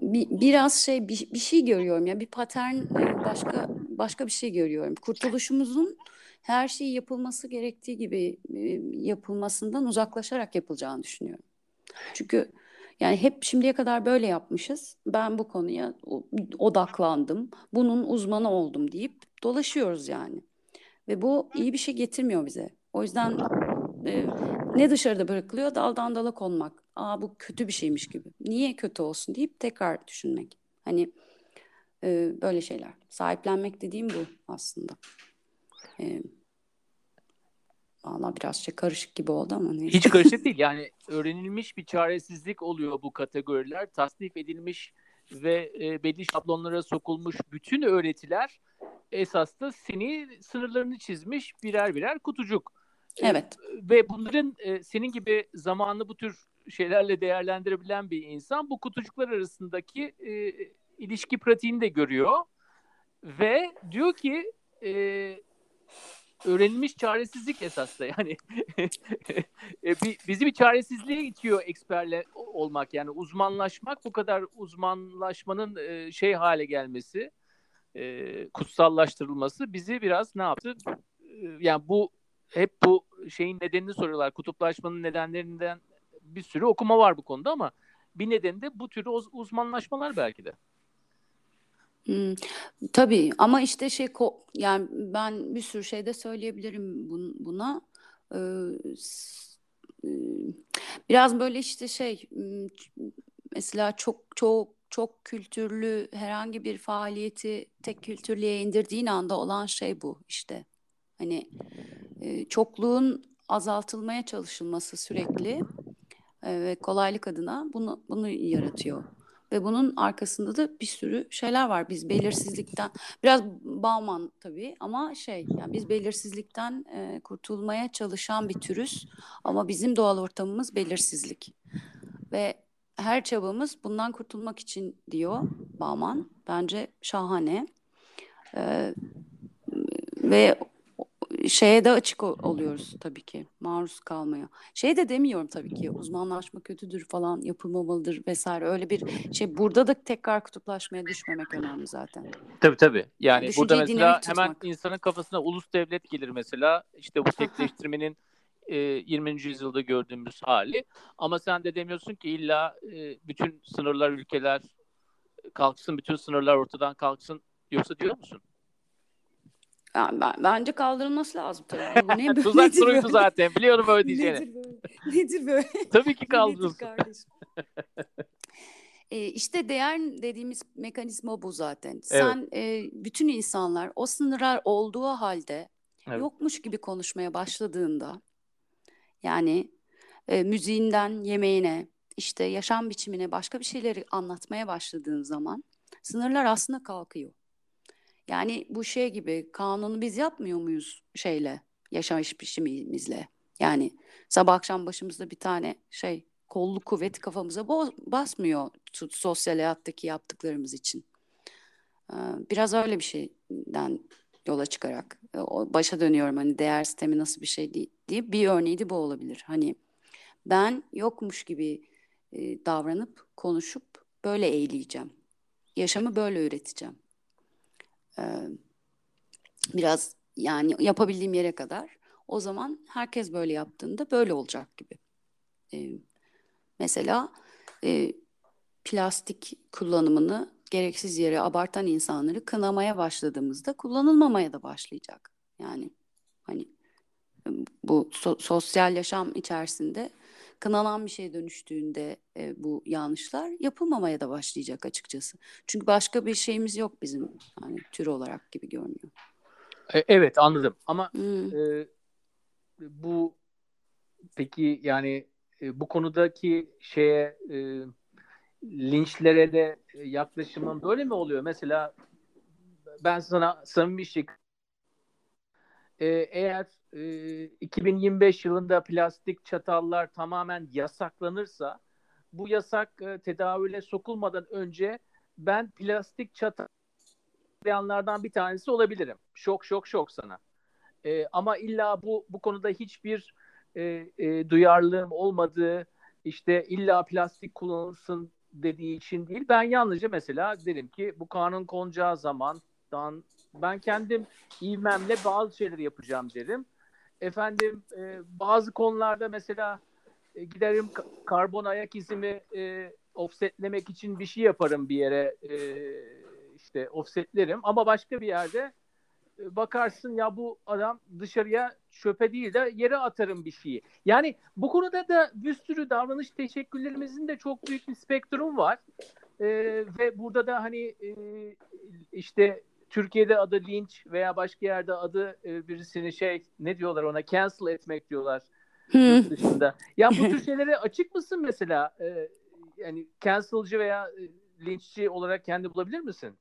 Bir, biraz şey bir, bir şey görüyorum ya bir patern e, başka başka bir şey görüyorum. Kurtuluşumuzun her şeyi yapılması gerektiği gibi e, yapılmasından uzaklaşarak yapılacağını düşünüyorum. Çünkü yani hep şimdiye kadar böyle yapmışız. Ben bu konuya odaklandım. Bunun uzmanı oldum deyip dolaşıyoruz yani. Ve bu iyi bir şey getirmiyor bize. O yüzden e, ne dışarıda bırakılıyor? Daldan dala konmak. Aa bu kötü bir şeymiş gibi. Niye kötü olsun deyip tekrar düşünmek. Hani e, böyle şeyler. Sahiplenmek dediğim bu aslında. E, Valla biraz şey karışık gibi oldu ama neyse. Hiç karışık değil. *laughs* Yani öğrenilmiş bir çaresizlik oluyor bu kategoriler. Tasnif edilmiş ve e, belli şablonlara sokulmuş bütün öğretiler esas da seni sınırlarını çizmiş birer birer kutucuk. E, evet. E, ve bunların e, senin gibi zamanlı bu tür şeylerle değerlendirebilen bir insan bu kutucuklar arasındaki e, ilişki pratiğini de görüyor ve diyor ki e, öğrenilmiş çaresizlik esas da yani *laughs* e, bizi bir çaresizliğe itiyor eksperle olmak. Yani uzmanlaşmak bu kadar uzmanlaşmanın e, şey hale gelmesi e, kutsallaştırılması bizi biraz ne yaptı? Yani bu hep bu şeyin nedenini soruyorlar. Kutuplaşmanın nedenlerinden bir sürü okuma var bu konuda ama bir nedeni de bu tür uzmanlaşmalar belki de. Hmm, tabii ama işte şey yani ben bir sürü şey de söyleyebilirim buna. Ee, biraz böyle işte şey mesela çok çok çok kültürlü herhangi bir faaliyeti tek kültürlüğe indirdiğin anda olan şey bu işte. Hani çokluğun azaltılmaya çalışılması sürekli ve kolaylık adına bunu bunu yaratıyor. Ve bunun arkasında da bir sürü şeyler var. Biz belirsizlikten biraz Bauman tabii ama şey yani biz belirsizlikten e, kurtulmaya çalışan bir türüz ama bizim doğal ortamımız belirsizlik. Ve her çabamız bundan kurtulmak için diyor Bauman. Bence şahane. Ee, ve şeye de açık oluyoruz tabii ki maruz kalmaya. Şey de demiyorum tabii ki uzmanlaşma kötüdür falan yapılmamalıdır vesaire öyle bir şey burada da tekrar kutuplaşmaya düşmemek önemli zaten. Tabii tabii. Yani Düşünceyi burada mesela hemen insanın kafasına ulus devlet gelir mesela işte bu *laughs* tekleştirmenin e, 20. yüzyılda gördüğümüz hali ama sen de demiyorsun ki illa e, bütün sınırlar ülkeler kalksın bütün sınırlar ortadan kalksın yoksa diyor musun? Yani ben, bence kaldırılması lazım tabii. Bu *laughs* ne, Tuzak soruydu zaten. Biliyorum öyle diyeceğini. Nedir böyle? Nedir böyle? tabii ki *laughs* kaldırılsın. *laughs* e, işte değer dediğimiz mekanizma bu zaten. Evet. Sen e, bütün insanlar o sınırlar olduğu halde evet. yokmuş gibi konuşmaya başladığında yani e, müziğinden yemeğine işte yaşam biçimine başka bir şeyleri anlatmaya başladığın zaman sınırlar aslında kalkıyor. Yani bu şey gibi kanunu biz yapmıyor muyuz şeyle yaşayış biçimimizle? Yani sabah akşam başımızda bir tane şey kolluk kuvveti kafamıza basmıyor sosyal hayattaki yaptıklarımız için. Biraz öyle bir şeyden yola çıkarak başa dönüyorum hani değer sistemi nasıl bir şey diye bir örneği de bu olabilir. Hani ben yokmuş gibi davranıp konuşup böyle eğleyeceğim. Yaşamı böyle üreteceğim biraz yani yapabildiğim yere kadar o zaman herkes böyle yaptığında böyle olacak gibi. mesela plastik kullanımını gereksiz yere abartan insanları kınamaya başladığımızda kullanılmamaya da başlayacak. Yani hani bu so- sosyal yaşam içerisinde kınanan bir şey dönüştüğünde e, bu yanlışlar yapılmamaya da başlayacak açıkçası. Çünkü başka bir şeyimiz yok bizim yani tür olarak gibi görünüyor. E, evet anladım ama hmm. e, bu peki yani e, bu konudaki şeye e, linçlere de yaklaşımın böyle mi oluyor? Mesela ben sana samimi bir şey ee, eğer e, 2025 yılında plastik çatallar tamamen yasaklanırsa bu yasak e, tedavüle sokulmadan önce ben plastik çatal bir tanesi olabilirim. Şok şok şok sana. E, ama illa bu bu konuda hiçbir e, e, duyarlılığım olmadığı işte illa plastik kullanılsın dediği için değil. Ben yalnızca mesela derim ki bu kanun konacağı zamandan ben kendim ivmemle bazı şeyleri yapacağım derim. Efendim e, bazı konularda mesela e, giderim karbon ayak izimi e, offsetlemek için bir şey yaparım bir yere e, işte offsetlerim ama başka bir yerde e, bakarsın ya bu adam dışarıya çöpe değil de yere atarım bir şeyi. Yani bu konuda da bir sürü davranış teşekkürlerimizin de çok büyük bir spektrum var. E, ve burada da hani e, işte Türkiye'de adı linç veya başka yerde adı e, birisini şey ne diyorlar ona cancel etmek diyorlar dışında. Ya bu tür *laughs* şeylere açık mısın mesela? E, yani cancelci veya e, linççi olarak kendi bulabilir misin?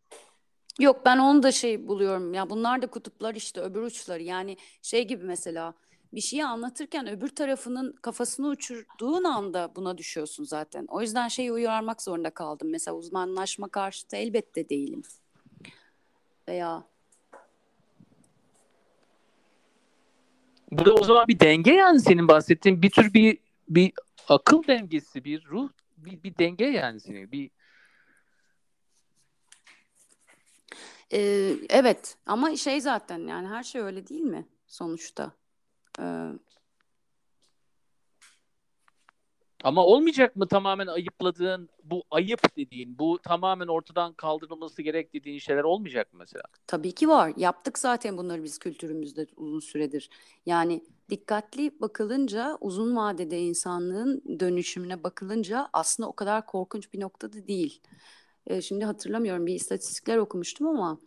Yok ben onu da şey buluyorum. Ya bunlar da kutuplar işte öbür uçları. Yani şey gibi mesela bir şeyi anlatırken öbür tarafının kafasını uçurduğun anda buna düşüyorsun zaten. O yüzden şeyi uyarmak zorunda kaldım. Mesela uzmanlaşma karşıtı elbette değilim. Veya Burada o zaman bir denge yani senin bahsettiğin bir tür bir bir akıl dengesi, bir ruh, bir, bir denge yani senin. Bir Ee, evet ama şey zaten yani her şey öyle değil mi sonuçta? Ee, ama olmayacak mı tamamen ayıpladığın bu ayıp dediğin bu tamamen ortadan kaldırılması gerek dediğin şeyler olmayacak mı mesela? Tabii ki var. Yaptık zaten bunları biz kültürümüzde uzun süredir. Yani dikkatli bakılınca uzun vadede insanlığın dönüşümüne bakılınca aslında o kadar korkunç bir noktada değil. Ee, şimdi hatırlamıyorum bir istatistikler okumuştum ama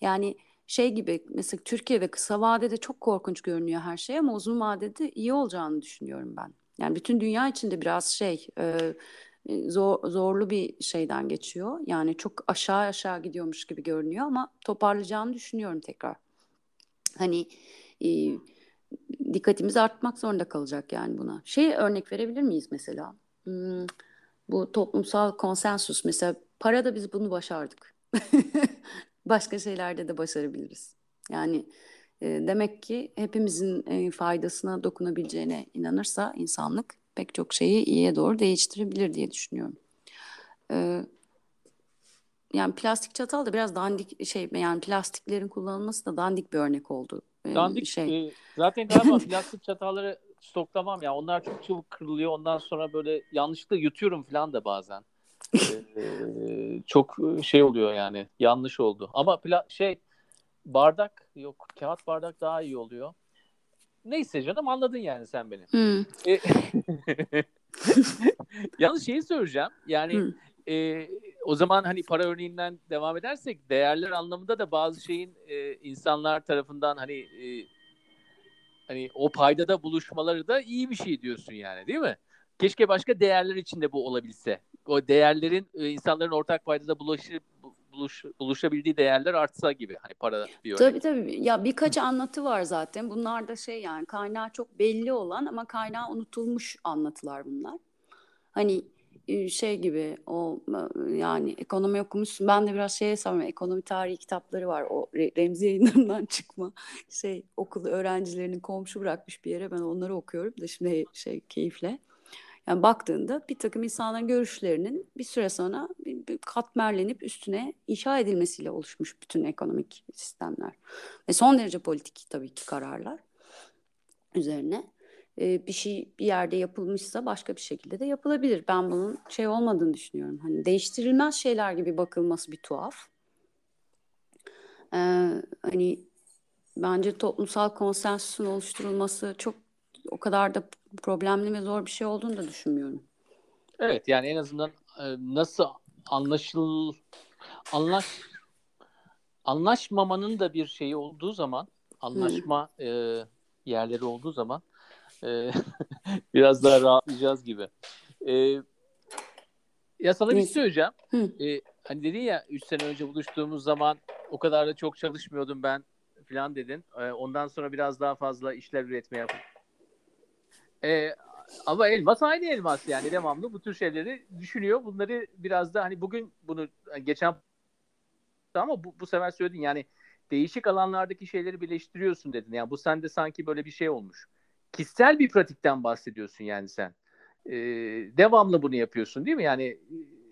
yani şey gibi mesela Türkiye ve kısa vadede çok korkunç görünüyor her şey ama uzun vadede iyi olacağını düşünüyorum ben. Yani bütün dünya içinde biraz şey e, e, zor, zorlu bir şeyden geçiyor. Yani çok aşağı aşağı gidiyormuş gibi görünüyor ama toparlayacağını düşünüyorum tekrar. Hani e, dikkatimiz artmak zorunda kalacak yani buna. Şey örnek verebilir miyiz mesela? Hmm, bu toplumsal konsensus mesela parada biz bunu başardık. *laughs* Başka şeylerde de başarabiliriz. Yani demek ki hepimizin e, faydasına dokunabileceğine inanırsa insanlık pek çok şeyi iyiye doğru değiştirebilir diye düşünüyorum. E, yani plastik çatal da biraz dandik şey yani plastiklerin kullanılması da dandik bir örnek oldu. E, dandik şey. E, zaten galiba *laughs* plastik çatalları stoklamam ya. Onlar çok çabuk kırılıyor. Ondan sonra böyle yanlışlıkla yutuyorum falan da bazen. ee, *laughs* çok şey oluyor yani. Yanlış oldu. Ama pla- şey bardak yok. Kağıt bardak daha iyi oluyor. Neyse canım anladın yani sen beni. Hmm. E, *laughs* *laughs* yalnız şeyi söyleyeceğim. Yani hmm. e, o zaman hani para örneğinden devam edersek değerler anlamında da bazı şeyin e, insanlar tarafından hani e, hani o paydada buluşmaları da iyi bir şey diyorsun yani değil mi? Keşke başka değerler içinde bu olabilse. O değerlerin e, insanların ortak paydada bulaşıp buluş, buluşabildiği değerler artsa gibi. Hani para bir örnek. Tabii tabii. Ya birkaç anlatı var zaten. Bunlar da şey yani kaynağı çok belli olan ama kaynağı unutulmuş anlatılar bunlar. Hani e, şey gibi o e, yani ekonomi okumuşsun. Ben de biraz şeye sanıyorum ekonomi tarihi kitapları var. O Remzi yayınlarından *laughs* çıkma şey okulu öğrencilerinin komşu bırakmış bir yere ben onları okuyorum da şimdi şey keyifle. Yani baktığında bir takım insanların görüşlerinin bir süre sonra katmerlenip üstüne inşa edilmesiyle oluşmuş bütün ekonomik sistemler. Ve son derece politik tabii ki kararlar üzerine. Ee, bir şey bir yerde yapılmışsa başka bir şekilde de yapılabilir. Ben bunun şey olmadığını düşünüyorum. Hani değiştirilmez şeyler gibi bakılması bir tuhaf. Ee, hani bence toplumsal konsensusun oluşturulması çok o kadar da problemli ve zor bir şey olduğunu da düşünmüyorum. Evet yani en azından e, nasıl anlaşıl anlaş anlaşmamanın da bir şeyi olduğu zaman anlaşma e, yerleri olduğu zaman e, *laughs* biraz daha rahatlayacağız gibi. E, ya sana bir söyleyeceğim. E, hani dedin ya 3 sene önce buluştuğumuz zaman o kadar da çok çalışmıyordum ben falan dedin. E, ondan sonra biraz daha fazla işler üretmeye e, ama elmas aynı elmas yani devamlı bu tür şeyleri düşünüyor. Bunları biraz da hani bugün bunu geçen ama bu, bu sefer söyledin yani değişik alanlardaki şeyleri birleştiriyorsun dedin. Yani bu sende sanki böyle bir şey olmuş. Kişisel bir pratikten bahsediyorsun yani sen. Ee, devamlı bunu yapıyorsun değil mi? Yani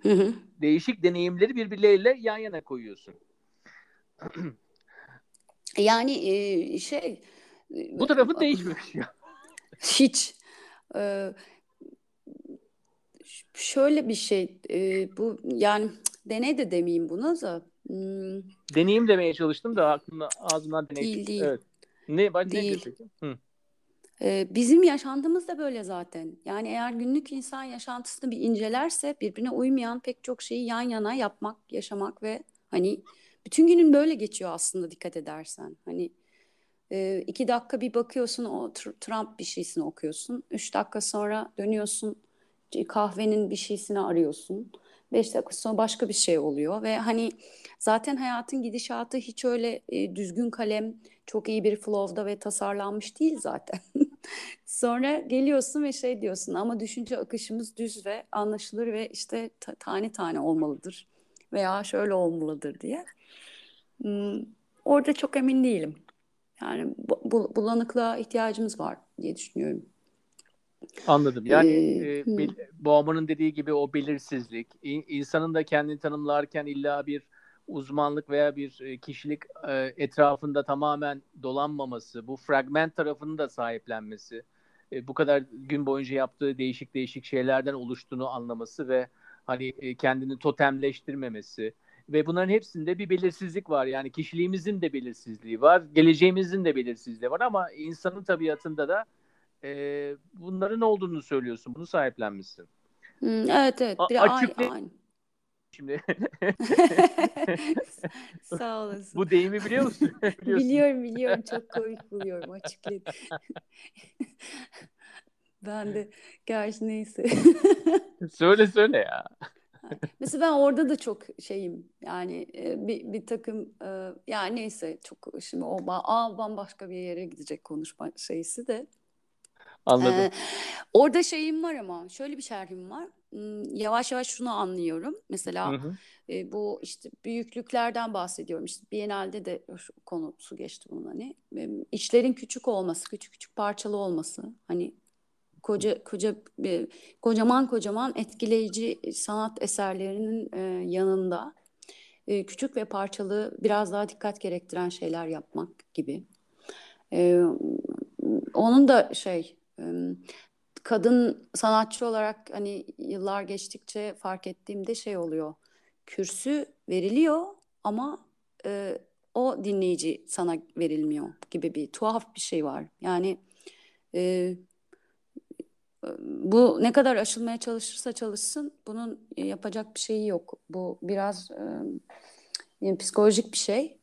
hı hı. değişik deneyimleri birbirleriyle yan yana koyuyorsun. yani e, şey bu tarafın değişmemiş ya. Hiç. Ee, şöyle bir şey e, bu yani deney de demeyeyim buna da Hmm. Deneyim demeye çalıştım da aklımda ağzımdan deney. Değil değil. Evet. Ne, bak, değil. Ne Hı. Ee, bizim yaşantımız da böyle zaten. Yani eğer günlük insan yaşantısını bir incelerse birbirine uymayan pek çok şeyi yan yana yapmak, yaşamak ve hani bütün günün böyle geçiyor aslında dikkat edersen. Hani e, iki dakika bir bakıyorsun o Trump bir şeysini okuyorsun. Üç dakika sonra dönüyorsun kahvenin bir şeysini arıyorsun. Beş dakika sonra başka bir şey oluyor ve hani zaten hayatın gidişatı hiç öyle e, düzgün kalem çok iyi bir flow'da ve tasarlanmış değil zaten. *laughs* sonra geliyorsun ve şey diyorsun ama düşünce akışımız düz ve anlaşılır ve işte ta- tane tane olmalıdır veya şöyle olmalıdır diye. Hmm, orada çok emin değilim. Yani bu, bu, bulanıklığa ihtiyacımız var diye düşünüyorum. Anladım. Yani ee, e, bil, Bauman'ın dediği gibi o belirsizlik, insanın da kendini tanımlarken illa bir uzmanlık veya bir e, kişilik e, etrafında tamamen dolanmaması, bu fragment tarafını da sahiplenmesi, e, bu kadar gün boyunca yaptığı değişik değişik şeylerden oluştuğunu anlaması ve hani kendini totemleştirmemesi ve bunların hepsinde bir belirsizlik var. Yani kişiliğimizin de belirsizliği var, geleceğimizin de belirsizliği var ama insanın tabiatında da e, bunların olduğunu söylüyorsun. Bunu sahiplenmişsin. Hmm, evet evet. Bir A- açıkla... aynı, aynı. Şimdi. *laughs* Sağ olasın. Bu deyimi biliyor musun? *laughs* biliyorum biliyorum. Çok komik buluyorum. Açıklayayım. *laughs* ben de gerçi neyse. söyle söyle ya. *laughs* Mesela ben orada da çok şeyim yani bir, bir takım yani neyse çok şimdi o aa, bambaşka bir yere gidecek konuşma şeysi de Anladım. Ee, orada şeyim var ama şöyle bir şerhim var. Yavaş yavaş şunu anlıyorum. Mesela hı hı. E, bu işte büyüklüklerden bahsediyorum. İşte Biennale'de de konusu geçti bunun hani. E, işlerin küçük olması, küçük küçük parçalı olması. Hani koca koca e, kocaman kocaman etkileyici sanat eserlerinin e, yanında e, küçük ve parçalı biraz daha dikkat gerektiren şeyler yapmak gibi. E, onun da şey kadın sanatçı olarak hani yıllar geçtikçe fark ettiğimde şey oluyor. Kürsü veriliyor ama e, o dinleyici sana verilmiyor gibi bir tuhaf bir şey var. Yani e, bu ne kadar aşılmaya çalışırsa çalışsın bunun yapacak bir şeyi yok. Bu biraz yani psikolojik bir şey.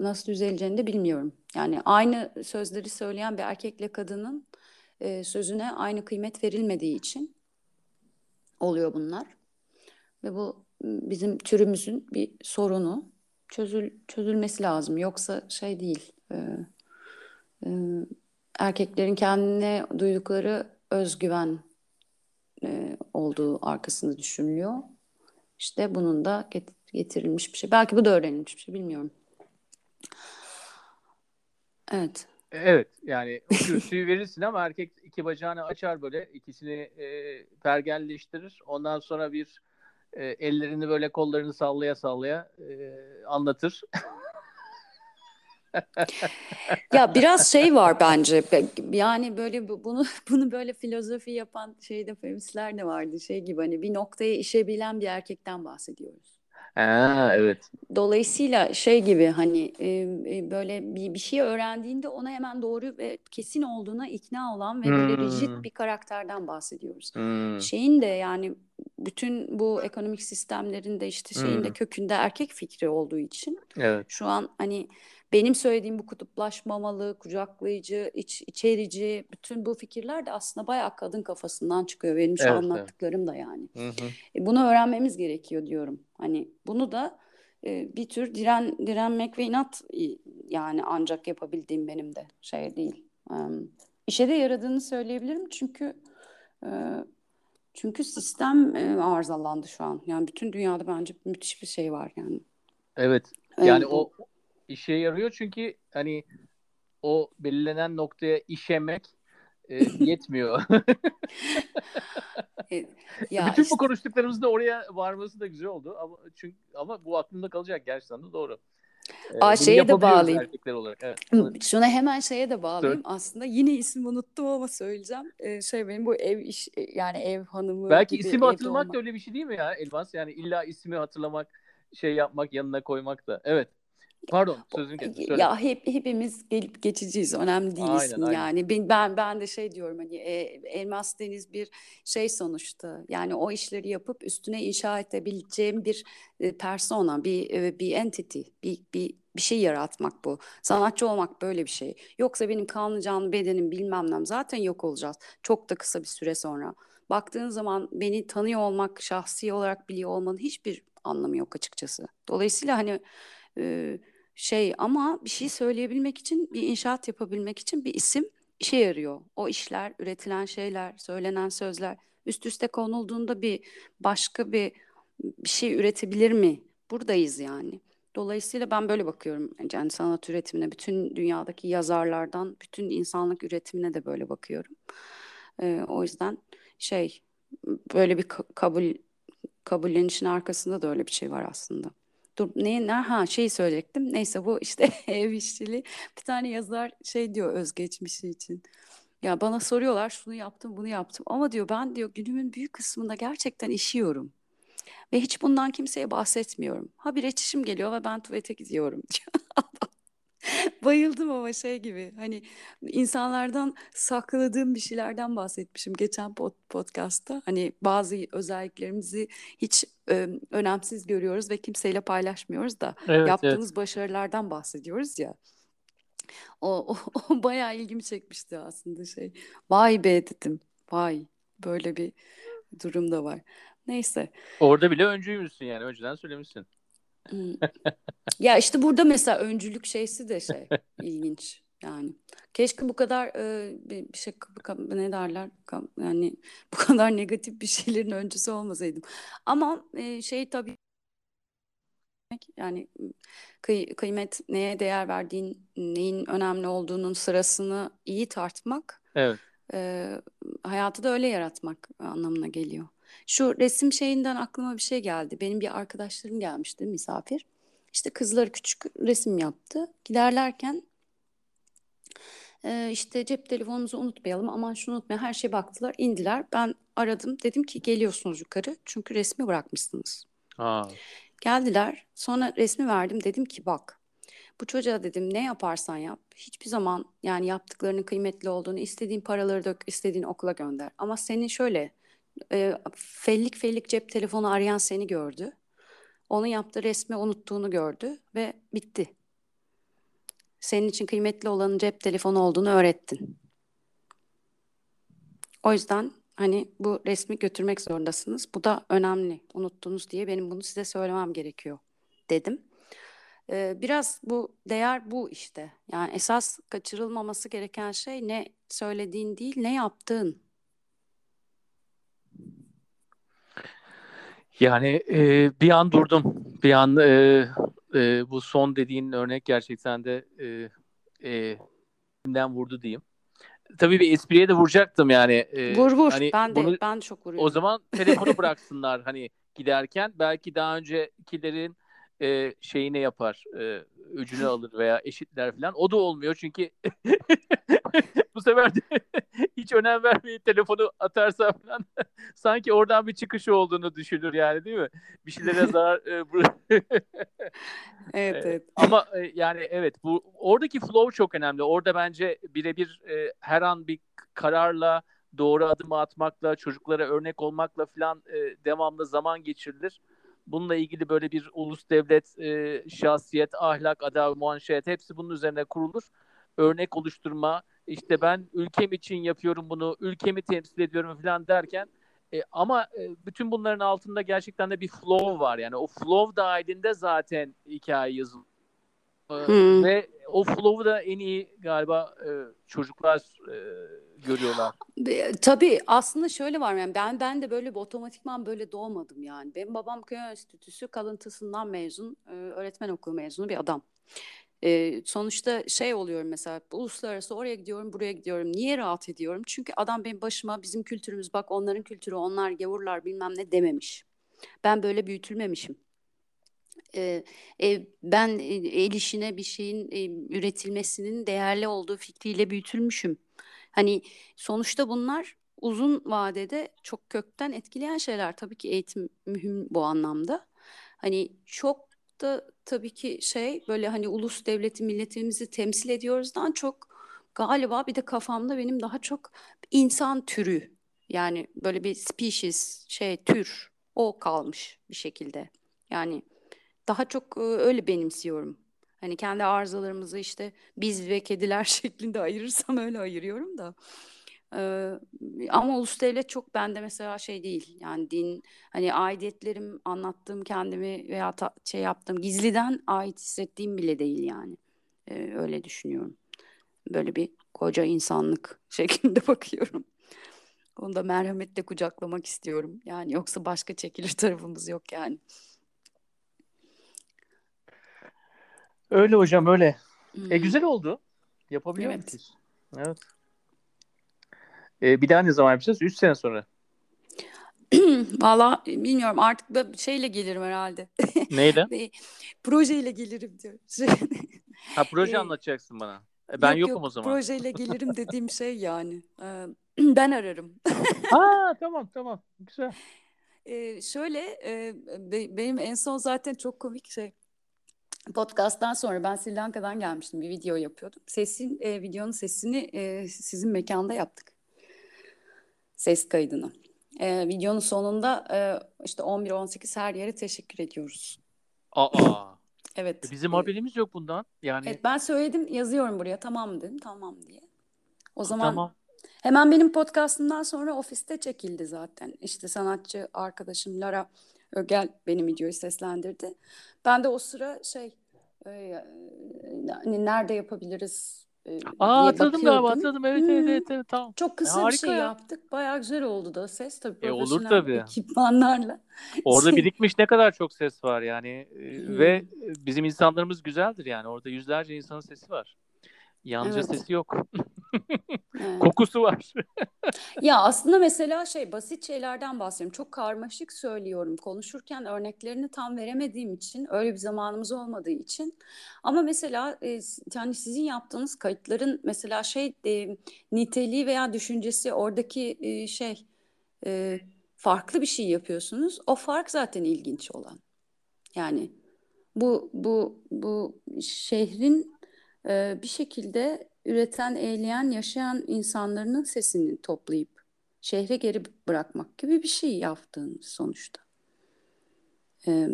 Nasıl düzeleceğini de bilmiyorum. Yani aynı sözleri söyleyen bir erkekle kadının sözüne aynı kıymet verilmediği için oluyor bunlar. Ve bu bizim türümüzün bir sorunu çözül çözülmesi lazım. Yoksa şey değil. E, e, erkeklerin kendine duydukları özgüven e, olduğu arkasında düşünülüyor. İşte bunun da getirilmiş bir şey. Belki bu da öğrenilmiş bir şey bilmiyorum. Evet. Evet yani kürsüyü *laughs* verirsin ama erkek iki bacağını açar böyle ikisini e, pergelleştirir. Ondan sonra bir e, ellerini böyle kollarını sallaya sallaya e, anlatır. *laughs* ya biraz şey var bence yani böyle bunu *laughs* bunu böyle filozofi yapan şeyde feministler de vardı şey gibi hani bir noktaya işebilen bir erkekten bahsediyoruz. Ha, evet. Dolayısıyla şey gibi hani e, böyle bir, bir şey öğrendiğinde ona hemen doğru ve kesin olduğuna ikna olan ve böyle hmm. rigid bir karakterden bahsediyoruz. Hmm. Şeyin de yani bütün bu ekonomik sistemlerin de işte şeyin hmm. de kökünde erkek fikri olduğu için evet. şu an hani benim söylediğim bu kutuplaşmamalı, kucaklayıcı, iç, içerici bütün bu fikirler de aslında bayağı kadın kafasından çıkıyor. Benim şu evet, anlattıklarım evet. da yani. Hı hı. E, bunu öğrenmemiz gerekiyor diyorum. Hani bunu da e, bir tür diren direnmek ve inat yani ancak yapabildiğim benim de şey değil. E, işe de yaradığını söyleyebilirim çünkü e, çünkü sistem e, arızalandı şu an. Yani bütün dünyada bence müthiş bir şey var yani. Evet. Yani o işe yarıyor çünkü hani o belirlenen noktaya işemek e, *laughs* yetmiyor. e, *laughs* ya Bütün işte, bu konuştuklarımızda oraya varması da güzel oldu ama çünkü ama bu aklımda kalacak gerçekten de doğru. Ee, Aa, şeye de bağlayayım. Olarak. Evet. Şuna hemen şeye de bağlayayım. Söyle. Aslında yine isim unuttum ama söyleyeceğim. Ee, şey benim bu ev iş yani ev hanımı Belki ismi hatırlamak olmak. da öyle bir şey değil mi ya Elmas? Yani illa ismi hatırlamak, şey yapmak, yanına koymak da. Evet. Pardon sözün kesin. Ya hep hepimiz gelip geçiciyiz. Önemli değil aynen, aynen. yani. Ben, ben ben de şey diyorum hani e, Elmas Deniz bir şey sonuçta. Yani o işleri yapıp üstüne inşa edebileceğim bir e, persona, bir e, bir entity, bir bir bir şey yaratmak bu. Sanatçı olmak böyle bir şey. Yoksa benim kanlı canlı bedenim bilmem nem zaten yok olacağız. Çok da kısa bir süre sonra. Baktığın zaman beni tanıyor olmak, şahsi olarak biliyor olmanın hiçbir anlamı yok açıkçası. Dolayısıyla hani e, şey ama bir şey söyleyebilmek için, bir inşaat yapabilmek için bir isim işe yarıyor. O işler, üretilen şeyler, söylenen sözler üst üste konulduğunda bir başka bir bir şey üretebilir mi? Buradayız yani. Dolayısıyla ben böyle bakıyorum. Yani sanat üretimine, bütün dünyadaki yazarlardan, bütün insanlık üretimine de böyle bakıyorum. Ee, o yüzden şey böyle bir kabul kabullenişin arkasında da öyle bir şey var aslında. Dur ne, ne ha şey söyleyecektim. Neyse bu işte *laughs* ev işçiliği. Bir tane yazar şey diyor özgeçmişi için. Ya bana soruyorlar şunu yaptım bunu yaptım ama diyor ben diyor günümün büyük kısmında gerçekten işiyorum. Ve hiç bundan kimseye bahsetmiyorum. Ha bir içişim geliyor ve ben tuvalete gidiyorum. *laughs* *laughs* Bayıldım ama şey gibi hani insanlardan sakladığım bir şeylerden bahsetmişim geçen pod podcast'ta. Hani bazı özelliklerimizi hiç e, önemsiz görüyoruz ve kimseyle paylaşmıyoruz da evet, yaptığımız evet. başarılardan bahsediyoruz ya. O, o, *laughs* o bayağı ilgimi çekmişti aslında şey. Vay be dedim. Vay böyle bir durum da var. Neyse. Orada bile öncüymüşsün yani. Önceden söylemişsin. Ya işte burada mesela öncülük şeysi de şey *laughs* ilginç yani. Keşke bu kadar e, bir, bir şey ne derler yani *laughs* bu kadar negatif bir şeylerin öncüsü olmasaydım. Ama e, şey tabii yani kıy, kıymet neye değer verdiğin, neyin önemli olduğunun sırasını iyi tartmak. Evet. E, hayatı da öyle yaratmak anlamına geliyor. Şu resim şeyinden aklıma bir şey geldi. Benim bir arkadaşlarım gelmişti misafir. İşte kızları küçük resim yaptı. Giderlerken e, işte cep telefonumuzu unutmayalım aman şunu unutmayalım her şeye baktılar indiler. Ben aradım dedim ki geliyorsunuz yukarı çünkü resmi bırakmışsınız. Aa. Geldiler sonra resmi verdim dedim ki bak bu çocuğa dedim ne yaparsan yap hiçbir zaman yani yaptıklarının kıymetli olduğunu istediğin paraları dök istediğin okula gönder. Ama senin şöyle e, fellik fellik cep telefonu arayan seni gördü. Onu yaptığı resmi unuttuğunu gördü ve bitti. Senin için kıymetli olanın cep telefonu olduğunu öğrettin. O yüzden hani bu resmi götürmek zorundasınız. Bu da önemli. Unuttunuz diye benim bunu size söylemem gerekiyor dedim. Ee, biraz bu değer bu işte. Yani esas kaçırılmaması gereken şey ne söylediğin değil, ne yaptığın. Yani e, bir an durdum. Bir an e, e, bu son dediğin örnek gerçekten de e, e, vurdu diyeyim. Tabii bir espriye de vuracaktım yani. E, vur vur. Hani ben de bunu, ben çok vuruyorum. O zaman telefonu bıraksınlar hani giderken belki daha öncekilerin e, şeyini yapar. E, öcünü alır veya eşitler falan. O da olmuyor çünkü *laughs* bu sefer de *laughs* hiç önem vermeyip telefonu atarsa falan *laughs* sanki oradan bir çıkışı olduğunu düşünür yani değil mi? Bir şeylere zarar e, evet evet. Ama e, yani evet bu oradaki flow çok önemli. Orada bence birebir e, her an bir kararla doğru adımı atmakla, çocuklara örnek olmakla falan e, devamlı zaman geçirilir bununla ilgili böyle bir ulus devlet e, şahsiyet, ahlak, adalet, muanşet hepsi bunun üzerine kurulur. Örnek oluşturma, işte ben ülkem için yapıyorum bunu, ülkemi temsil ediyorum falan derken E, ama e, bütün bunların altında gerçekten de bir flow var. Yani o flow dahilinde zaten hikaye yazılıyor. Hmm. Ve o flow'u da en iyi galiba e, çocuklar e, görüyorlar. E, tabii aslında şöyle var yani ben ben de böyle bir otomatikman böyle doğmadım yani. Benim babam köy enstitüsü kalıntısından mezun, e, öğretmen okulu mezunu bir adam. E, sonuçta şey oluyorum mesela uluslararası oraya gidiyorum buraya gidiyorum. Niye rahat ediyorum? Çünkü adam benim başıma bizim kültürümüz bak onların kültürü onlar gavurlar bilmem ne dememiş. Ben böyle büyütülmemişim. E, e, ben el işine bir şeyin e, üretilmesinin değerli olduğu fikriyle büyütülmüşüm. Hani sonuçta bunlar uzun vadede çok kökten etkileyen şeyler. Tabii ki eğitim mühim bu anlamda. Hani çok da tabii ki şey böyle hani ulus devleti milletimizi temsil ediyoruzdan çok galiba bir de kafamda benim daha çok insan türü yani böyle bir species şey tür o kalmış bir şekilde. Yani daha çok öyle benimsiyorum. Hani kendi arızalarımızı işte biz ve kediler *laughs* şeklinde ayırırsam öyle ayırıyorum da. Ee, ama ulus devlet çok bende mesela şey değil. Yani din hani aidiyetlerim anlattığım kendimi veya ta, şey yaptığım gizliden ait hissettiğim bile değil yani. Ee, öyle düşünüyorum. Böyle bir koca insanlık *laughs* şeklinde bakıyorum. Onu da merhametle kucaklamak istiyorum. Yani yoksa başka çekilir tarafımız yok yani. Öyle hocam öyle. Hmm. E güzel oldu. Yapabiliyor evet. muyuz? Evet. E, bir daha ne zaman yapacağız? Üç sene sonra. *clears throat* Valla bilmiyorum artık şeyle gelirim herhalde. *laughs* Neyle? projeyle gelirim diyor. *laughs* ha proje anlatacaksın bana. E, ben yok, yokum yok, o zaman. Projeyle *laughs* gelirim dediğim şey yani. *clears throat* ben ararım. ha tamam tamam güzel. Ee, şöyle e, benim en son zaten çok komik şey podcast'tan sonra ben Sri Lanka'dan gelmiştim. Bir video yapıyordum. Sesin, e, videonun sesini e, sizin mekanda yaptık. Ses kaydını. E, videonun sonunda e, işte 11-18 her yere teşekkür ediyoruz. Aa. *laughs* evet. E, bizim haberimiz yok bundan. Yani. Evet, ben söyledim yazıyorum buraya tamam dedim tamam diye. O zaman tamam. hemen benim podcastımdan sonra ofiste çekildi zaten. İşte sanatçı arkadaşım Lara Ögel benim videoyu seslendirdi. Ben de o sıra şey e, hani nerede yapabiliriz e, Aa hatırladım galiba hatırladım evet, hmm. evet evet evet tamam. Çok kısa bir şey ya. yaptık. Bayağı güzel oldu da ses tabii e, olur tabii. ekipmanlarla. Orada şey... birikmiş ne kadar çok ses var yani hmm. ve bizim insanlarımız güzeldir yani orada yüzlerce insanın sesi var. Yalnızca evet. sesi yok. evet. Kokusu var. *laughs* ya aslında mesela şey basit şeylerden bahsediyorum. Çok karmaşık söylüyorum. Konuşurken örneklerini tam veremediğim için öyle bir zamanımız olmadığı için. Ama mesela e, yani sizin yaptığınız kayıtların mesela şey e, niteliği veya düşüncesi oradaki e, şey e, farklı bir şey yapıyorsunuz. O fark zaten ilginç olan. Yani bu bu bu şehrin e, bir şekilde üreten, eğleyen, yaşayan insanların sesini toplayıp şehre geri bırakmak gibi bir şey yaptığınız sonuçta. Ee,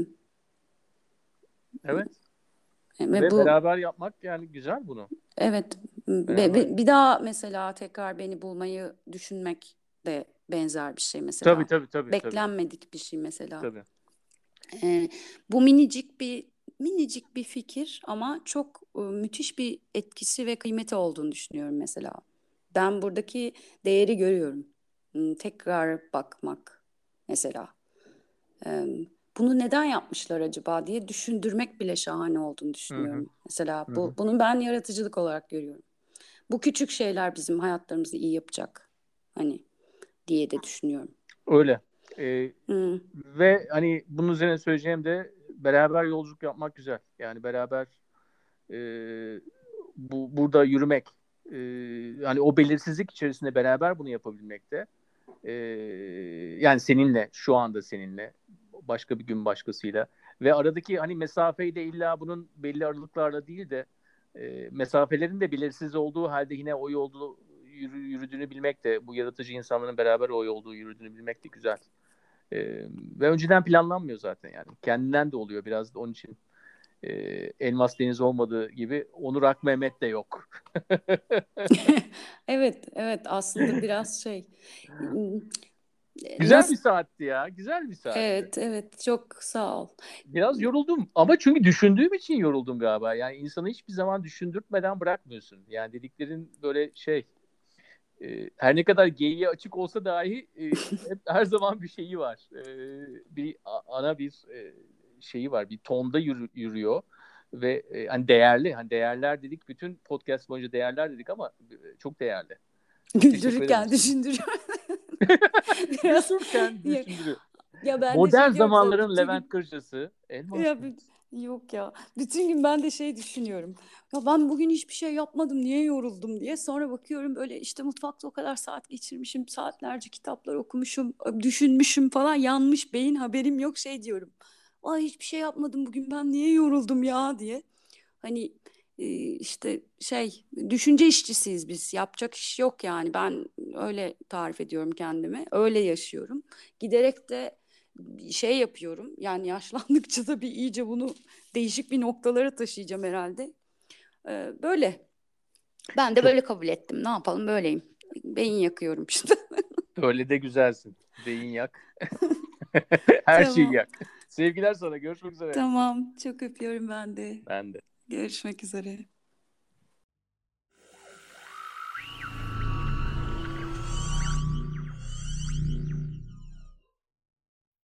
evet. Ve, ve bu, beraber yapmak yani güzel bunu. Evet. Ve, bir daha mesela tekrar beni bulmayı düşünmek de benzer bir şey mesela. Tabii tabii tabii. Beklenmedik tabii. bir şey mesela. Tabii. Ee, bu minicik bir minicik bir fikir ama çok e, müthiş bir etkisi ve kıymeti olduğunu düşünüyorum mesela. Ben buradaki değeri görüyorum. Tekrar bakmak mesela. E, bunu neden yapmışlar acaba diye düşündürmek bile şahane olduğunu düşünüyorum. Hı-hı. Mesela bu Hı-hı. bunu ben yaratıcılık olarak görüyorum. Bu küçük şeyler bizim hayatlarımızı iyi yapacak. Hani diye de düşünüyorum. Öyle. Ee, ve hani bunun üzerine söyleyeceğim de beraber yolculuk yapmak güzel. Yani beraber e, bu burada yürümek, e, yani o belirsizlik içerisinde beraber bunu yapabilmek de e, yani seninle, şu anda seninle, başka bir gün başkasıyla ve aradaki hani mesafeyi de illa bunun belli aralıklarla değil de e, mesafelerin de belirsiz olduğu halde yine o yolda yürü, yürüdüğünü bilmek de bu yaratıcı insanların beraber o yolda yürüdüğünü bilmek de güzel. E, ve önceden planlanmıyor zaten yani. Kendinden de oluyor biraz da onun için e, Elmas Deniz olmadığı gibi Onur Ak Mehmet de yok. *laughs* evet, evet aslında biraz şey Güzel Nasıl? bir saatti ya. Güzel bir saatti. Evet, evet. Çok sağ ol. Biraz yoruldum ama çünkü düşündüğüm için yoruldum galiba. Yani insanı hiçbir zaman düşündürtmeden bırakmıyorsun. Yani dediklerin böyle şey e, her ne kadar geyiğe açık olsa dahi e, hep her zaman bir şeyi var. E, bir ana bir e, şeyi var. Bir tonda yürü- yürüyor ve e, hani değerli. Hani değerler dedik. Bütün podcast boyunca değerler dedik ama e, çok değerli. *laughs* Güldürürken düşündürüyor. *laughs* Düşünürken Ya- düşündürüyor. ya ben de Modern zamanların Levent Kırcası. Elmas. Ya yok ya. Bütün gün ben de şey düşünüyorum. Ya ben bugün hiçbir şey yapmadım. Niye yoruldum diye. Sonra bakıyorum böyle işte mutfakta o kadar saat geçirmişim. Saatlerce kitaplar okumuşum. Düşünmüşüm falan. Yanmış beyin haberim yok şey diyorum. Ay hiçbir şey yapmadım bugün. Ben niye yoruldum ya diye. Hani e, işte şey düşünce işçisiyiz biz. Yapacak iş yok yani. Ben öyle tarif ediyorum kendimi. Öyle yaşıyorum. Giderek de şey yapıyorum. Yani yaşlandıkça da bir iyice bunu değişik bir noktalara taşıyacağım herhalde. Ee, böyle. Ben de böyle kabul ettim. Ne yapalım böyleyim. Beyin yakıyorum işte. *laughs* Öyle de güzelsin. Beyin yak. *laughs* Her şeyi Tamam. yak. Sevgiler sana. Görüşmek üzere. tamam. Çok öpüyorum ben de. Ben de. Görüşmek üzere.